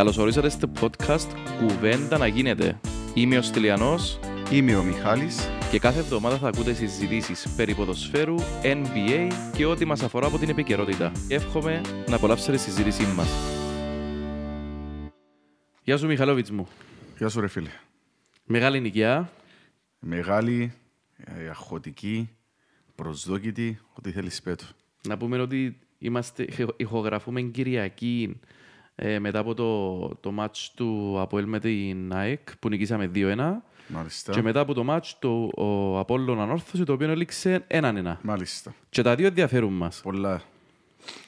Καλώς ορίσατε στο podcast «Κουβέντα να γίνεται». Είμαι ο Στυλιανός Είμαι ο Μιχάλης. και κάθε εβδομάδα θα ακούτε συζητήσεις περί ποδοσφαίρου, NBA και ό,τι μας αφορά από την επικαιρότητα. Εύχομαι να απολαύσετε τη συζήτησή μας. Γεια σου Μιχαλόβιτς μου. Γεια σου ρε φίλε. Μεγάλη ηλικία. Μεγάλη, ε, αχωτική, προσδόκητη, ό,τι θέλεις πέτω. Να πούμε ότι είμαστε, ηχογραφούμε Κυριακή ε, μετά από το, το μάτς του Αποέλ με την ΑΕΚ που νικήσαμε 2-1 Μάλιστα. και μετά από το μάτς του ο Απόλλων Ανόρθωση το οποίο έληξε 1-1. Μάλιστα. Και τα δύο ενδιαφέρουν μας. Πολλά.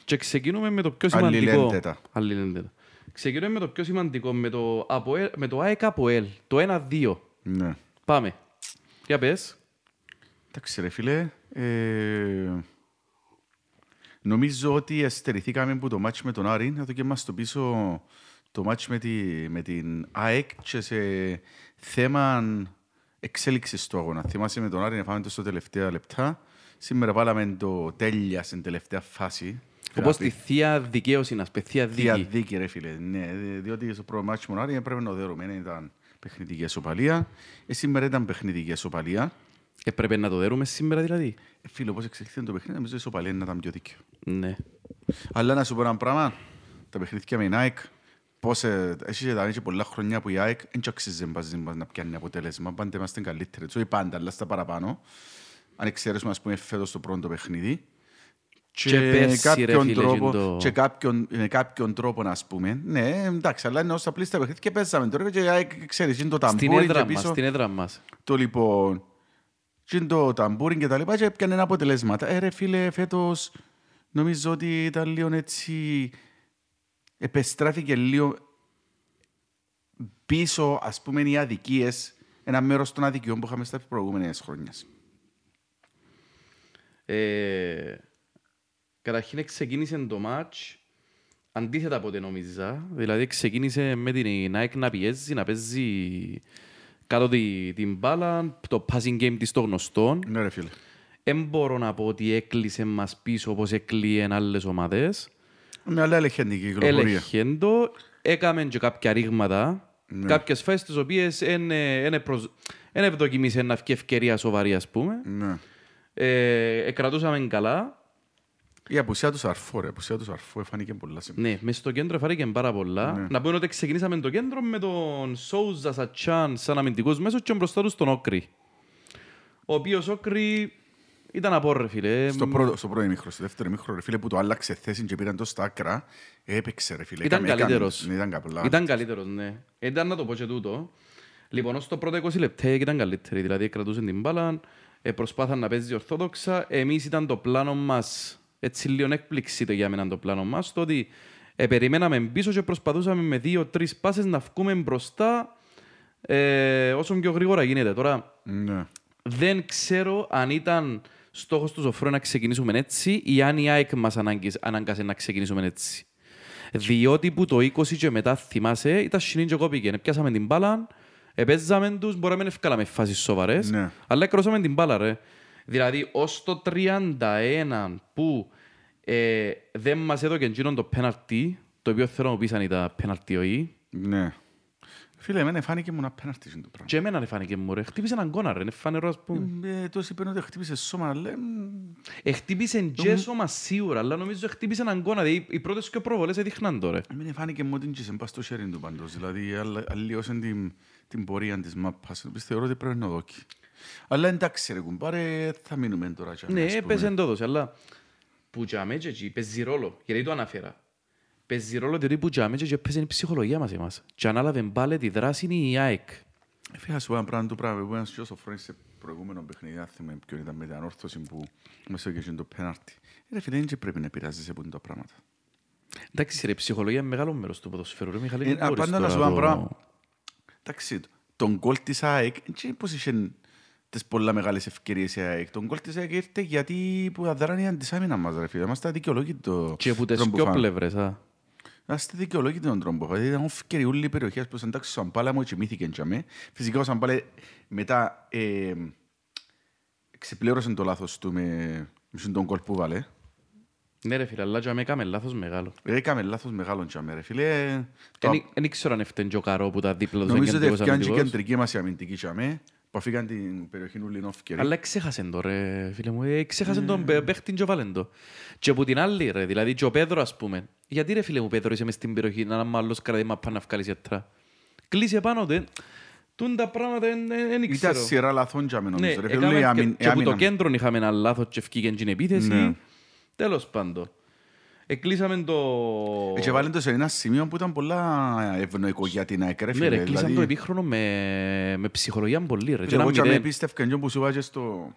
Και ξεκινούμε με το πιο σημαντικό. Αλληλένδετα. Αλληλένδετα. Ξεκινούμε με το πιο σημαντικό, με το, Αποέλ, με το ΑΕΚ Αποέλ, το 1-2. Ναι. Πάμε. Για πες. Εντάξει ρε φίλε. Ε, νομίζω ότι εστερηθήκαμε που το μάτς με τον Άρη, να το και μας το πίσω το μάτς με, τη, με την ΑΕΚ και σε θέμα εξέλιξης του αγώνα. Θυμάσαι με τον Άρη να φάμε το στο τελευταία λεπτά. Σήμερα βάλαμε το τέλεια στην τελευταία φάση. Όπως τη θεία δικαίωση, να σπε, θεία Θεία δίκη. δίκη, ρε φίλε. Ναι, δι- διότι στο πρώτο μάτσο Μονάρι έπρεπε να το δέρουμε. Δεν ήταν παιχνιδική ισοπαλία. Ε, σήμερα ήταν παιχνιδική ισοπαλία. Έπρεπε να το δέρουμε σήμερα δηλαδή. Ε, φίλε, όπως εξελίχθηκε το παιχνίδι, νομίζω η ισοπαλία να ήταν πιο δίκαιο. Ναι. Αλλά να σου πω ένα πράγμα, τα παιχνίδια με η ΑΕΚ, πώς, ε, έχεις και τα και πολλά χρόνια που η ΑΕΚ δεν αξίζει μαζί μας να πιάνει αποτέλεσμα. Πάντα είμαστε καλύτεροι. Όχι πάντα, αλλά στα παραπάνω. Αν εξαιρέσουμε, ας πούμε, φέτος το πρώτο παιχνίδι. Και πέρσι, ρε φίλε, τρόπο, και το- και κάποιον, με κάποιον τρόπο, ας πούμε. Ναι, εντάξει, αλλά είναι όσα πλήστα παιχνίδια και παίζαμε. Τώρα και η ΑΕΚ, ξέρεις, είναι το Στην ταμπούρι έδρα και μας, πίσω. στην έδρα μας. Το λοιπόν, και είναι το ταμπούρι και τα λοιπά και έπιανε ένα αποτελέσματα. Ε, ρε φίλε, φέτος νομίζω ότι ήταν λίγο έτσι... Επεστράφηκε λίγο πίσω, ας πούμε, οι αδικίες, ένα μέρος των αδικιών που είχαμε στα προηγούμενες χρόνια. Ε, καταρχήν ξεκίνησε το μάτς αντίθετα από ό,τι νομίζα. Δηλαδή ξεκίνησε με την ΑΕΚ να πιέζει, να παίζει κάτω τη, την μπάλα, το passing game της των γνωστών. Ναι, ρε φίλε. Δεν μπορώ να πω ότι έκλεισε μας πίσω όπως έκλειεν άλλες ομάδες. Με άλλα ελεγχέντικη κυκλοφορία. Έλεχεν το, έκαμε και κάποια ρήγματα, Ναι. κάποιες φάσεις τις οποίες δεν ευδοκιμήσε να βγει ευκαιρία σοβαρή ας πούμε. Ναι. Ε, εκρατούσαμε καλά. Η απουσία τους Σαρφό, ρε. Η απουσία τους Σαρφό φάνηκε πολλά σημαντικά. Ναι, μέσα στο κέντρο φάνηκε πάρα πολλά. Ναι. Να πούμε ότι ξεκινήσαμε το κέντρο με τον Σόουζα Σατσάν σαν αμυντικούς μέσους και μπροστά τους τον Όκρη. Ο οποίος Όκρη ήταν απόρρε, φίλε. Στο πρώτο, στο πρώτο ημίχρονο, στο δεύτερο ημίχρονο, ρε φίλε, που το άλλαξε θέση και πήραν το στα άκρα, έπαιξε, ρε φίλε. Ήταν Έκαμε- έκαμε- καλύτερος. Ναι, ήταν καλά. Ήταν καλύτερος, ναι. Ήταν να το πω και τούτο. Λοιπόν, ως το πρώτο 20 λεπτά ήταν καλύτερη. Δηλαδή, κρατούσαν την μπάλα, ε, προσπάθαν να παίζει ορθόδοξα. Εμείς ήταν το πλάνο μας, έτσι λίγο έκπληξη το για μένα το πλάνο μας, το ότι ε, περιμέναμε πίσω και προσπαθούσαμε με δύο-τρεις πάσες να βγούμε μπροστά ε, όσο πιο γρήγορα γίνεται. Τώρα, Ναι. δεν ξέρω αν ήταν στόχος του Ζωφρό να ξεκινήσουμε έτσι ή αν η ΑΕΚ μας ανάγκης- ανάγκασε να ξεκινήσουμε έτσι. Διότι που το 20 και μετά θυμάσαι ήταν σινήν και κόπηκε. Πιάσαμε την μπάλα, επέζαμε τους, μπορεί να μην ευκάλαμε φάσεις σοβαρές, Ναι. αλλά έκρωσαμε την μπάλα ρε. Δηλαδή ως το 31 που ε, δεν μας έδωκε εκείνον το πέναλτι, το οποίο θέλω να μου πεις αν ήταν πέναλτι ή, Ναι. Φίλε, εμένα φάνηκε μου να πέναρτη το πράγμα. και εμένα δεν φάνηκε μου ρε. Χτύπησε έναν κόνα ρε, είναι φανερό ας πούμε. Ε, τόσοι είπαν ότι χτύπησε σώμα, αλλά... μ, Εχτύπησε και σώμα σίγουρα, αλλά νομίζω εχτύπησε έναν κόνα. Δηλαδή, οι πρώτες και προβολές έδειχναν τώρα. Εμένα φάνηκε μου ότι είναι πας στο sharing του πάντως. Δηλαδή, αλλα- αλλοιώσαν την, την πορεία της μάπας. Πιστεύω ότι πρέπει να δόκει. Αλλά εντάξει ρε κουμπάρε, θα μείνουμε τώρα. κι αν, Ναι, ας πούμε. έπαιζε εντόδος, αλλά που τζάμε και εκεί παίζει ρόλο. Γιατί το αναφέρα. Παίζει ρόλο διότι που τζάμε και εκεί παίζει η ψυχολογία μας εμάς. Και ανάλαβε πάλι τη δράση είναι η ΑΕΚ. Ε, Φίλε, να σου πω ένα πράγμα του πράγμα που ένας και ο Σοφρόνης σε προηγούμενο παιχνίδι, αν θυμάμαι ποιον ήταν με την ανόρθωση που μας έκανε το πέναρτι. Ε, Ρε φίλε, δεν και πρέπει να πειράζεσαι από τα πράγματα. Εντάξει ρε, η ψυχολογία είναι μεγάλο μέρος του ποδοσφαίρου. Ρε Μιχαλή, Ε, δεν μπορείς Πάντα να τώρα σου πω ένα το- πράγμα. Εντάξει, τον γκολ της ΑΕΚ, δεν πώς είχε τις πολλά μεγάλες ευκαιρίες η ΑΕΚ. Τον γκολ της ΑΕΚ ήρθε γιατί που αδράνει η αντισάμινα μας, ρε φίλε. Είμαστε αδικαιολόγητο Και που τις τρόπο πιο φάμε. πλευρές, α. Είμαστε δικαιολόγητοι τον τρόπο. Δηλαδή ήταν ευκαιριούλη περιοχές που εντάξει ο Σαμπάλα μου κοιμήθηκε και αμέ. Φυσικά ο Σαμπάλα μετά ε, ξεπλήρωσε το λάθος του με, με τον κόλ που βάλε. Ναι ρε φίλε, αλλά και με έκαμε λάθος μεγάλο. Ε, Έκαμε λάθος μεγάλο τζάμε, ρε φίλε. Το- Εν- Εν ήξερα αν φταίνει και ο Καρό που τα δίπλα του Νομίζω ότι κεντρικός έφτιαν και η αμυντικός. κεντρική μας η αμυντική τζάμε, που αφήκαν την περιοχή του Λινόφκερη. Αλλά ξέχασαν το ρε φίλε μου, ε, ξέχασαν τον παι- παίχτην και βάλεν το. Και από την άλλη ρε, δηλαδή και ο Πέδρο ας πούμε. Γιατί ρε φίλε μου Πέδρο είσαι μες στην περιοχή να άμα άλλος κρατεί μαπά να βγάλεις γιατρά. Κλείσε πάνω του, τούν τα πράγματα δεν Ήταν ξέρω. σειρά λαθών τζάμε Ναι, νομίζω. ρε φίλε, έκαμε η και- αμυ- και από το άμυνα- κέντρο είχαμε ένα λάθος και ευκήκε την επίθεση. Ναι. Τέλος πάντων. Εκλείσαμε το... Ε, Και βάλουν το σε ένα σημείο που ήταν πολλά ευνοϊκό για την ΑΕΚ, ρε Ναι φίλε. ρε, κλείσαμε Δηλαδή, το επίχρονο με, με ψυχολογία πολύ ρε. Και και ένα εγώ τζάμε μηδέν. πίστευκαν και που σου είπα και στο...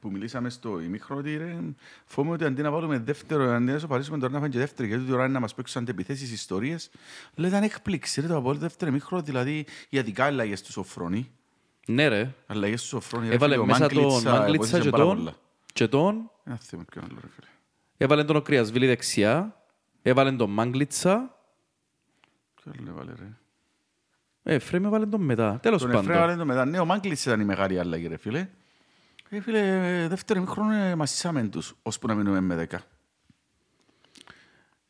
που μιλήσαμε στο ημίχρονο ότι ρε, φοβούμαι ότι αντί να βάλουμε δεύτερο, αντί να σοπαρίσουμε τώρα να φάνε και δεύτερη, γιατί τώρα είναι να μας παίξουν αντεπιθέσεις ιστορίες, λέει ήταν έκπληξη ρε το από δεύτερο ημίχρονο, δηλαδή οι αδικά αλλαγές του Σοφρόνη, Ναι ρε. αλλαγές του Σοφρόνη, ρε Έβαλε φίλε, ο μέσα τον Μάγκλητσα Μάγκλητσα βοήθησε και πάρα τον... πολλά. Και τον... Ένα θέμα ποιον άλλο ρε φίλε. Έβαλε τον ο Κρυασβίλη δεξιά. Έβαλε τον Μάγκλητσα. Ποιο άλλο έβαλε ρε; Ε, Φρέμ έβαλε τον μετά. Τέλος Τον Εφρέα πάντων. έβαλε το μετά. Ναι, ο Μάγκλητς ήταν η μεγάλη αλλαγή ρε φίλε. Ε, φίλε, δεύτερο ημίχρονο ε, μασίσαμε τους, ώσπου να μείνουμε με δέκα.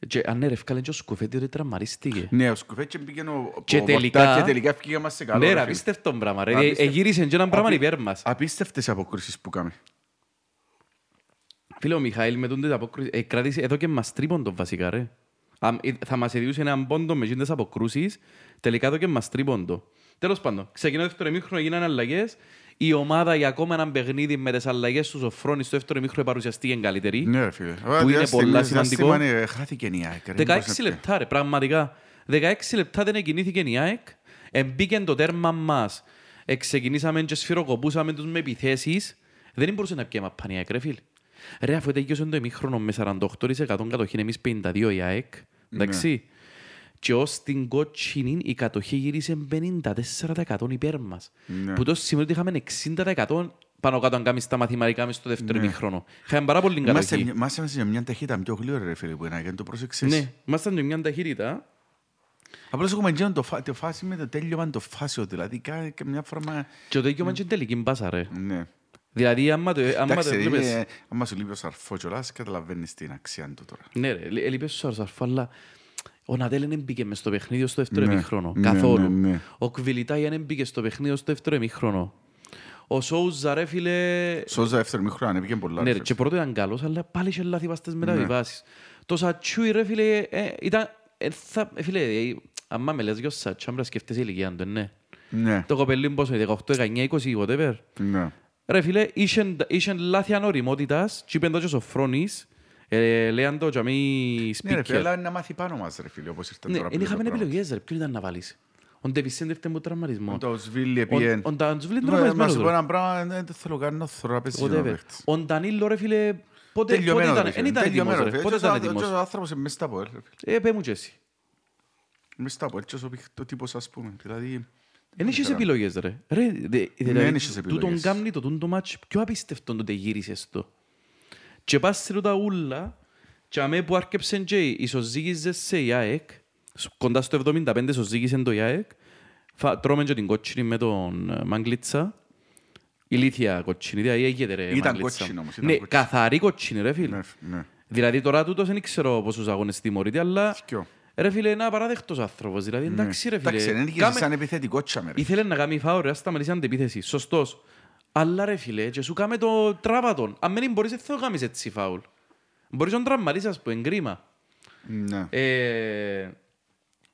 Και αν ναι ρε, ευκάλεν και ο Σκουφέτη ότι τραυματίστηκε. Ναι, ο Σκουφέτσι πήγαινε ο Και ο τελικά- Πορτά και τελικά πήγε μας σε καλό. Ναι ρε ρε, φίλε. απίστευτο πράγμα ρε. Απίστευτο. Ε, Εγύρισε και έναν πράγμα Απί- υπέρ μας. Απίστευτες αποκρίσεις που κάμε. Φίλε ο Μιχαήλ με τον τις αποκρούσεις, ε, κράτησε εδώ και μας τρίποντο βασικά ρε. Αν- ε, Θα μας εδιούσε έναν πόντο με γίνοντες αποκρούσεις, τελικά εδώ και μας τρίποντο. Τέλος πάντων, ξεκινώ το δεύτερο ημίχρονο, γίνανε αλλαγές. Η ομάδα για ακόμα έναν παιχνίδι με τις αλλαγές του Σοφρόνη στο δεύτερο ημίχρονο παρουσιαστήκε καλύτερη. Ναι ρε φίλε. Που είναι πολλά σημαντικό. σημαντικό. Χάθηκε η ΑΕΚ. ρε, 16 μήπως είναι λεπτά ρε, πραγματικά. 16 λεπτά δεν εκκινήθηκε η ΑΕΚ. Εμπήκε το τέρμα μας. Εξεκινήσαμε και σφυροκοπούσαμε τους με επιθέσεις. Δεν μπορούσε να πιέμα πάνε η ΑΕΚ ρε φίλε. Ρε αφού τελειώσε το ημίχρονο με 48% κατοχή, εμείς 52 η ΑΕΚ. Εντάξει. Και ως την κότσινη η κατοχή γύρισε 54% υπέρ μας. Ναι. Που τόσο σημαίνει ότι είχαμε 60% πάνω κάτω αν κάνεις τα μαθηματικά μες στο δεύτερο Ναι. ημίχρονο. Είχαμε πάρα πολύ Είμαστε κατοχή. μια- Είμαστε σε μια ταχύτητα πιο γλύωρα ρε φίλε που είναι, γιατί το πρόσεξες. Ναι, ήμασταν σε μια ταχύτητα. Απλώς έχουμε γίνει το, φα- το φάση με το τέλειωμα το φάσιο, δηλαδή κα- και μια φορά... Και το ίδιο είναι και τελική μπάσα ρε. Ναι. Δηλαδή άμα το, άμα το Εντάξει, βλέπεις... είναι- άμα σου λείπει ο σαρφό κιόλας, καταλαβαίνεις την αξία του τώρα. Ναι ρε, λέ- έλειπες στο Αρσαρφό, αλλά ο Νατέλ δεν μπήκε μες στο παιχνίδι στο δεύτερο Ναι, εμίχρονο. ναι, Καθόλου. ναι, ναι. Ο Κβιλιτάι δεν μπήκε στο παιχνίδι στο δεύτερο εμίχρονο. Ο Σόουζα ρε φίλε... Σώζα δεύτερο μήχρονο ανέβηκε πολλά. Ναι ρε ρε, και πρώτο ήταν καλός, αλλά πάλι είχε λάθη βάστες Ναι. μεταβιβάσεις. Το Σατσούι ρε φίλε, ε, ήταν... ε, θα- ε, Φίλε, ε, άμα με λες για ο Σατσά, να σκεφτείς η ηλικία του, ε, ναι. Ναι, Το κοπελί πόσο είναι, 18, 19, 20, whatever. ναι. Ρε φίλε, είχεν είχεν λάθη ανοριμότητας και είπεν το και ο Σοφρόνης, ε, λέαν το και αμοί Ναι ρε φίλε, speaker. αλλά είναι να μάθει πάνω μας ρε φίλε, όπως ήρθε Ναι, τώρα. δεν που είχαμε είναι το πράγμα. επιλογές ρε, ποιον ήταν να βάλεις. Ο Ντεβισέντε έφτανε με τραυματισμό. Το Σβίλι Ο- επίεν. Ο Νταντζουβίλη είναι Μα- Μα τραυματισμένος. σου πω ρε. ένα πράγμα, δεν το θέλω καν να θέλω να παίζει ο Whatever. παίχτης. Ο Ντανίλο ρε φίλε, πότε πότε Τελειωμένο, ήταν, ρε δεν φίλε, ήταν έτοιμος τελειωμένο, ρε, φίλε. πότε Και ήταν ο- και έτοιμος; ο άνθρωπος είναι μες στα από, ρε φίλε. Ε, πέ μου και εσύ. Μες στα από, έτσι όσο πει- το τύπος ας πούμε. Δηλαδή, Δεν είχες ξέρω. επιλογές ρε. Ρε, δε- δεν δηλαδή, είχες τούτον επιλογές. κάμνει το τούτο μάτς πιο απίστευτο τότε γύρισες το. Και πας σε τούτα ούλα και αμέ που άρκεψαν και ισοζύγιζε σε η ΑΕΚ, σ- κοντά στο 75 ισοζύγιζε το η ΑΕΚ, φα- τρώμε και την κότσινη με τον ε, Μαγκλίτσα, ηλίθια κότσινη, δηλαδή έγινε ρε Ήταν Μαγκλίτσα. κότσινη όμως, ήταν Ναι, κότσινη. καθαρή κότσινη ρε φίλε. ναι, ναι. Δηλαδή τώρα τούτος δεν ξέρω πόσους αγώνες τιμωρείται, αλλά Θκυο. Ρε φίλε είναι απαράδεκτος άνθρωπος. Δηλαδή εντάξει ρε φίλε. Εντάξει, δεν είχε κάμε- σαν επιθετικό τσάμε, ρε. Ήθελε να κάνει φάω ρε, ας σταματήσει αντεπίθεση. Σωστός. Αλλά ρε φίλε, και σου κάμε το τράβατον. Αν δεν μπορείς, δεν θα το κάνεις έτσι φάουλ. Μπορείς να τον τραυματίσεις, ας πούμε, εγκρίμα. Ναι. Ε,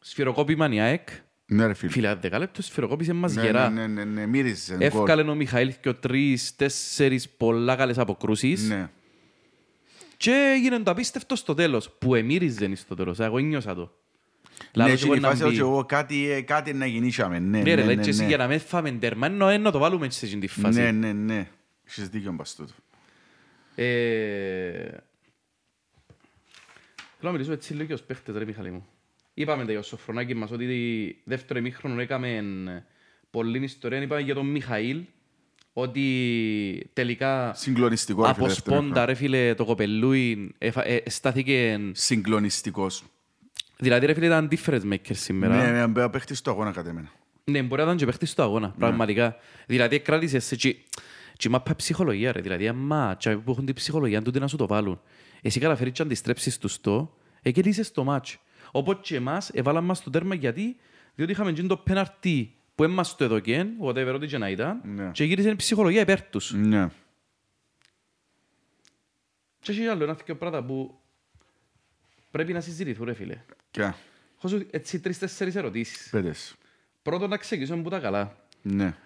σφυροκόπημα η ΑΕΚ. Ναι, ρε φίλε. Φίλε, δέκα λεπτό σφυροκόπησες μας Ναι, γερά. ναι, ναι, ναι, ναι, μύριζε γκολ. Εύκαλε ο Μιχαήλ και ο τρεις, τέσσερις πολλά καλές αποκρούσεις. Ναι. Και έγινε το απίστευτο στο τέλος. Που εμύριζε στο τέλος. Εγώ νιώσα το. Ναι, Λαλό έτσι και είναι η μπορεί να φάση μπει. ότι εγώ κάτι, ε, κάτι να γινήσαμε. Ναι, Ναι ναι, ρε, ναι, λέει και εσύ ναι. για να μην φάμε τέρμα, εννοώ εννοώ το βάλουμε έτσι σε εκείνη τη φάση. Ναι, ναι, ναι. Έχεις δίκιο μπας τούτο. Ε, Θέλω να μιλήσω έτσι λίγο και ως παίχτες ρε Μιχαλή μου. Είπαμε τα για το Σοφρονάκι μας ότι δεύτερο ημίχρονο έκαμε πολλή ιστορία. Είπαμε για τον Μιχαήλ ότι τελικά Συγκλονιστικό, ρε από φίλε, δεύτερο σπόντα ρε φίλε το κοπελούι εφα- ε, στάθηκε... Συγκλονιστικός. Δηλαδή ρε φίλε ήταν difference maker σήμερα. Ναι, ναι, ναι, παίχτης στο αγώνα κατά εμένα. Ναι, μπορεί να ήταν και παίχτης στο αγώνα, πραγματικά. Δηλαδή κράτησες σε και, και μάπα ψυχολογία ρε, δηλαδή άμα και που έχουν την ψυχολογία τούτη να σου το βάλουν. Εσύ καταφέρεις και αντιστρέψεις τους στο, εκέλυσες το μάτς. Οπότε και εμάς έβαλαν μας το τέρμα γιατί, διότι είχαμε γίνει το πέναρτι που έμας το εδωκέν, whatever ό,τι και να ήταν, Ναι. και γύρισε η ψυχολογία υπέρ τους. Ναι. Και έχει άλλο ένα τέτοιο πράγμα που πρέπει να συζητηθούν, ρε φίλε. Και, Έχω σου έτσι τρεις-τέσσερις ερωτήσεις. πέτες. Πρώτον, να ξεκινήσουμε που τα καλά. Ναι.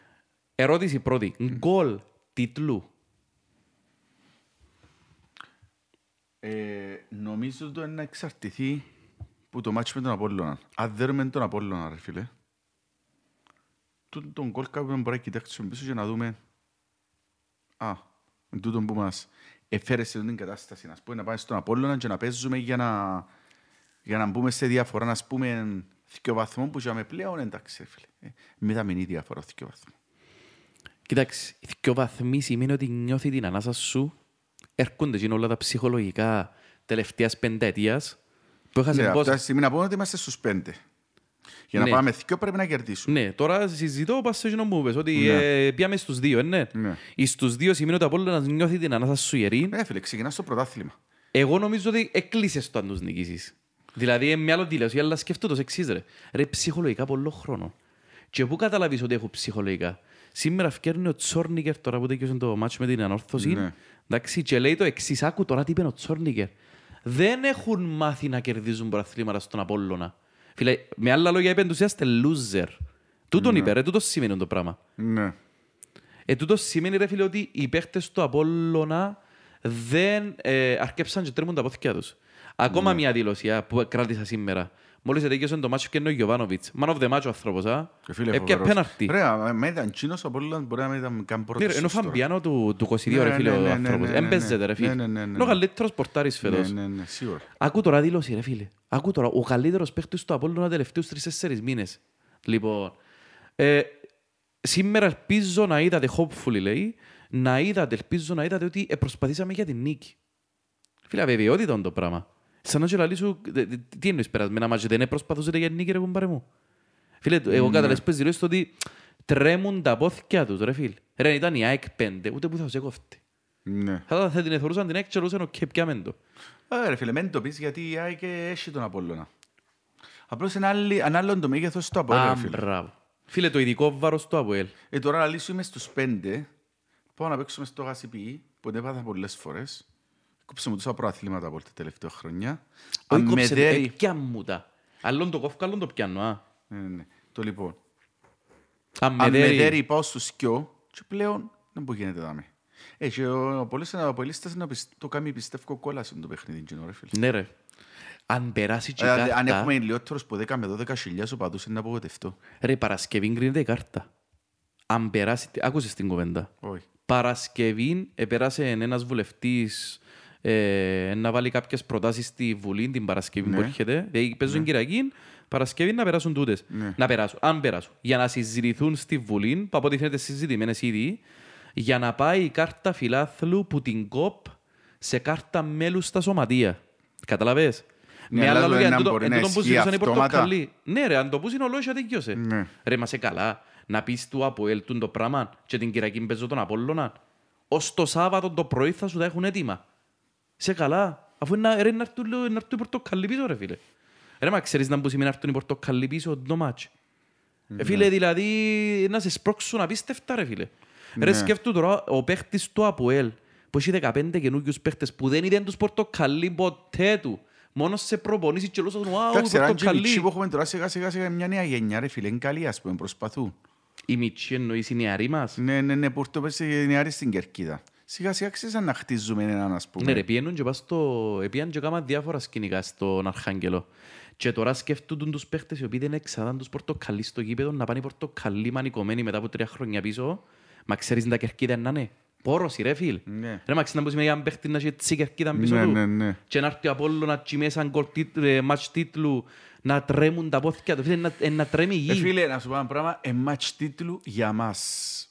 Ερώτηση πρώτη. Γκολ τίτλου. Ε, νομίζω το είναι να εξαρτηθεί που το μάτσο με τον Απόλλωνα. Αν δέρουμε τον Απόλλωνα, ρε φίλε, τούτον τον γκολ κάποιον μπορεί να κοιτάξουμε πίσω και να δούμε α, με τούτον που μας εφέρε σε την κατάσταση, να πούμε, να πάμε στον Απόλλωνα και να παίζουμε για να, για να μπούμε σε διαφορά, να πούμε δύο βαθμό που είχαμε πλέον, εντάξει, ρε φίλε. Ε, μηδαμινή διαφορά, δύο βαθμό. Κοιτάξτε, οι δυο βαθμοί σημαίνει ότι νιώθει την ανάσα σου. Έρχονται εκείνα όλα τα ψυχολογικά τελευταίας πενταετίας που έχασε Ναι, πόσα. αυτά σημαίνει να πούμε ότι είμαστε στους πέντε. Για να Ναι. πάμε δύο πρέπει να κερδίσουμε. Ναι, τώρα συζητώ πας σε εκείνο που είπες, ότι Ναι. ε, πιάμε στους δύο, ε, ναι. Ναι. Εις στους δύο σημαίνει ότι ο Απόλλωνας νιώθει την ανάσα σου ιερή. Ναι, φίλε, ξεκινάς στο πρωτάθλημα. Εγώ νομίζω ότι έκλεισες το αν τους νικήσεις. Δηλαδή, με άλλο δήλωση, αλλά σκεφτώ το εξής, ρε. Ρε, ψυχολογικά πολλό χρόνο. Και πού καταλαβείς ότι έχω ψυχολογικά; Σήμερα φκέρνει ο Τσόρνικερ τώρα που τέτοιος το μάτσο με την ανόρθωση. Ναι. Εντάξει, και λέει το εξής, άκου τώρα τι είπε ο Τσόρνικερ. Δεν έχουν μάθει να κερδίζουν προαθλήματα στον Απόλλωνα. Φίλε, με άλλα λόγια είπε τους είσαστε loser. Τούτον είπε, ρε, τούτος σημαίνει το πράγμα. Ναι. Ε, τούτος σημαίνει ρε φίλε ότι οι παίχτες του Απόλλωνα δεν ε, αρκέψαν και τρέμουν τα πόθηκια τους. Ακόμα μια δήλωση α, που κράτησα σήμερα. Μόλις ετέγιωσε το μάτσο και είναι ο Γιωβάνοβιτς. Man of the match ο άνθρωπος, α. Και φίλε, Έπια φοβερός. πέναρτη. Ρε, α, με ήταν τσίνος από όλα μπορεί να μην ήταν καν Ναι, πρώτος. ρε, Είναι ο τώρα. Φαμπιάνο του, του 22 Ναι, ρε φίλε ναι, ο ναι, άνθρωπος. ναι, ναι, Έμπαιζεται ναι. ρε φίλε. Ναι, ναι, ναι, ναι. Είναι ο καλύτερος πορτάρης φέτος. Ναι, ναι, ναι, σίγουρα. Άκου τώρα δήλωση ρε φίλε. Άκου τώρα. Ο καλύτερος παίχτης του Απόλλωνα τελευταίους τρεις-τέσσερις μήνες. Λοιπόν, ε, σήμερα ελπίζω να είδατε, hopefully λέει, να είδατε, ελπίζω να είδατε ότι ε, προσπαθήσαμε για την νίκη. Φίλε, αβεβαιότητα είναι το πράγμα. Σαν να και λαλεί σου, δε- δε- τι εννοείς περασμένα ματς, δεν προσπαθούσατε για την νίκη ρε κουμπάρε μου. Φίλε, Ναι. εγώ καταλαβαίνεις πες δηλώσεις το ότι τρέμουν τα πόθκια τους ρε φίλε. Ρε, αν ήταν η ΑΕΚ 5, ούτε που θα τους έκοφτε. Ναι. Θα, θα την εθωρούσαν την ΑΕΚ και λούσαν οκ, πιάμε το. Α, ρε φίλε, μην το πεις γιατί η ΑΕΚ έχει τον Απόλλωνα. Απλώς είναι άλλη- ένα άλλο το μέγεθος του Απόλλωνα, Α, φίλε. μπράβο. Φίλε, το ειδικό βάρος του ΑΠΟΕΛ. Ε, τώρα να λύσουμε στους πέντε, πάω να παίξουμε στο γασιπί, που δεν έπαθα πολλές φορές. Κόψαμε τόσα προαθλήματα από τα τελευταία χρόνια. Όχι Αν με κόψε, δέρει... ε, πιάν μου τα. Άλλον το κόφω, άλλον το πιάνω, α. Ναι, ναι, ναι. Το λοιπόν. Αν με Αν με δέρει, δέρει πάω στους κοιό και πλέον δεν μπορεί γίνεται δάμε. Ε, και ο, πολλές αποελίστες να πισ- το κάνει πιστεύω κόλαση το παιχνίδι, κοινό, ρε φίλε. ναι ρε. Αν περάσει και η Ε, αν- Αν κάρτα, έχουμε λιότερους που 10 με 12 χιλιάς οπαδούς είναι να απογοητευτώ. ρε, Παρασκευή γκρίνεται η κάρτα. Αν περάσει, άκουσες την κουβέντα. Όχι. Παρασκευή επέρασε ένας βουλευτής ε, να βάλει κάποιες προτάσεις στη Βουλή την Παρασκευή που Ναι. έρχεται. Δηλαδή παίζουν Κυριακή, Παρασκευή να περάσουν τούτες. Ναι. Να περάσουν, αν περάσουν. Για να συζητηθούν στη Βουλή, που από ό,τι φαίνεται συζητημένες ήδη, για να πάει η κάρτα φιλάθλου που την ΚΟΠ σε κάρτα μέλους στα σωματεία. Καταλαβες; Ναι, Με αλλά άλλα το λόγια, ένα εν τούτο- μπορεί εν να τούτον που ισχύει ζητούσαν οι αυτόματα. πορτοκαλί. Ναι ρε, αν το πούσουν ολόγια τελειώσε. Ναι. Ρε, μα σε καλά, να πεις του Αποέλ τούν το πράγμα και την Κυριακή παίζω τον Απόλλωνα. Ως το Σάββατο το πρωί θα σου τα έχουν έτοιμα. Σε καλά. Αφού είναι να- ρε, να έρθουν να έρθουν οι πορτοκαλί πίσω ρε φίλε. Ρε, μα ξέρεις να που σημαίνει να έρθουν οι πορτοκαλί πίσω το μάτς. Ε, φίλε, δηλαδή να σε σπρώξουν απίστευτα ρε φίλε. Ρε, Ναι. σκέφτου τώρα ο παίχτης του Αποέλ που έχει 15 καινούργιους παίχτες που δεν είδαν τους πορτοκαλί ποτέ του. Μόνος σε προπονήσεις και λούσαν «Wow, Εντάξει, ρε, αν και οι μητσοί πορτοκαλί». που έχουμε τώρα σιγά σιγά σιγά είναι μια νέα γενιά, ρε φίλε, είναι καλή, ας πούμε, προσπαθούν. Οι μητσοί εννοείς οι νεαροί μας; Ναι, ναι, ναι, που ήρθε πες η νεαρή στην Κερκίδα. Σιγά σιγά ξέρεις να χτίζουμε έναν, ας πούμε. Ναι ρε, πιένουν και πας στο... Επίαν και κάμα διάφορα σκηνικά στον Αρχάγγελο. Και τώρα σκέφτονται τους παίχτες οι οποίοι δεν εξαδάν τους πορτοκαλί στο γήπεδο να πάνε πορτοκαλί μανικωμένοι μετά από τρία χρόνια πίσω. Μα ξέρεις τα κερκίδα να είναι. Πόρωση ρε φίλ. Ναι. Ρε μα ξέρεις να πω σημαίνει αν παίχτη να έχει έτσι κερκίδα πίσω Ναι, του; ναι, ναι. Και να έρθει ο Απόλλωνας και μέσα γκολ τίτλου, ε, μάτς τίτλου να τρέμουν τα πόθηκια του. Φίλε, να, ε, να τρέμει η Ε, γη. φίλε, να σου πω ένα πράγμα, ε, match τίτλου για μας.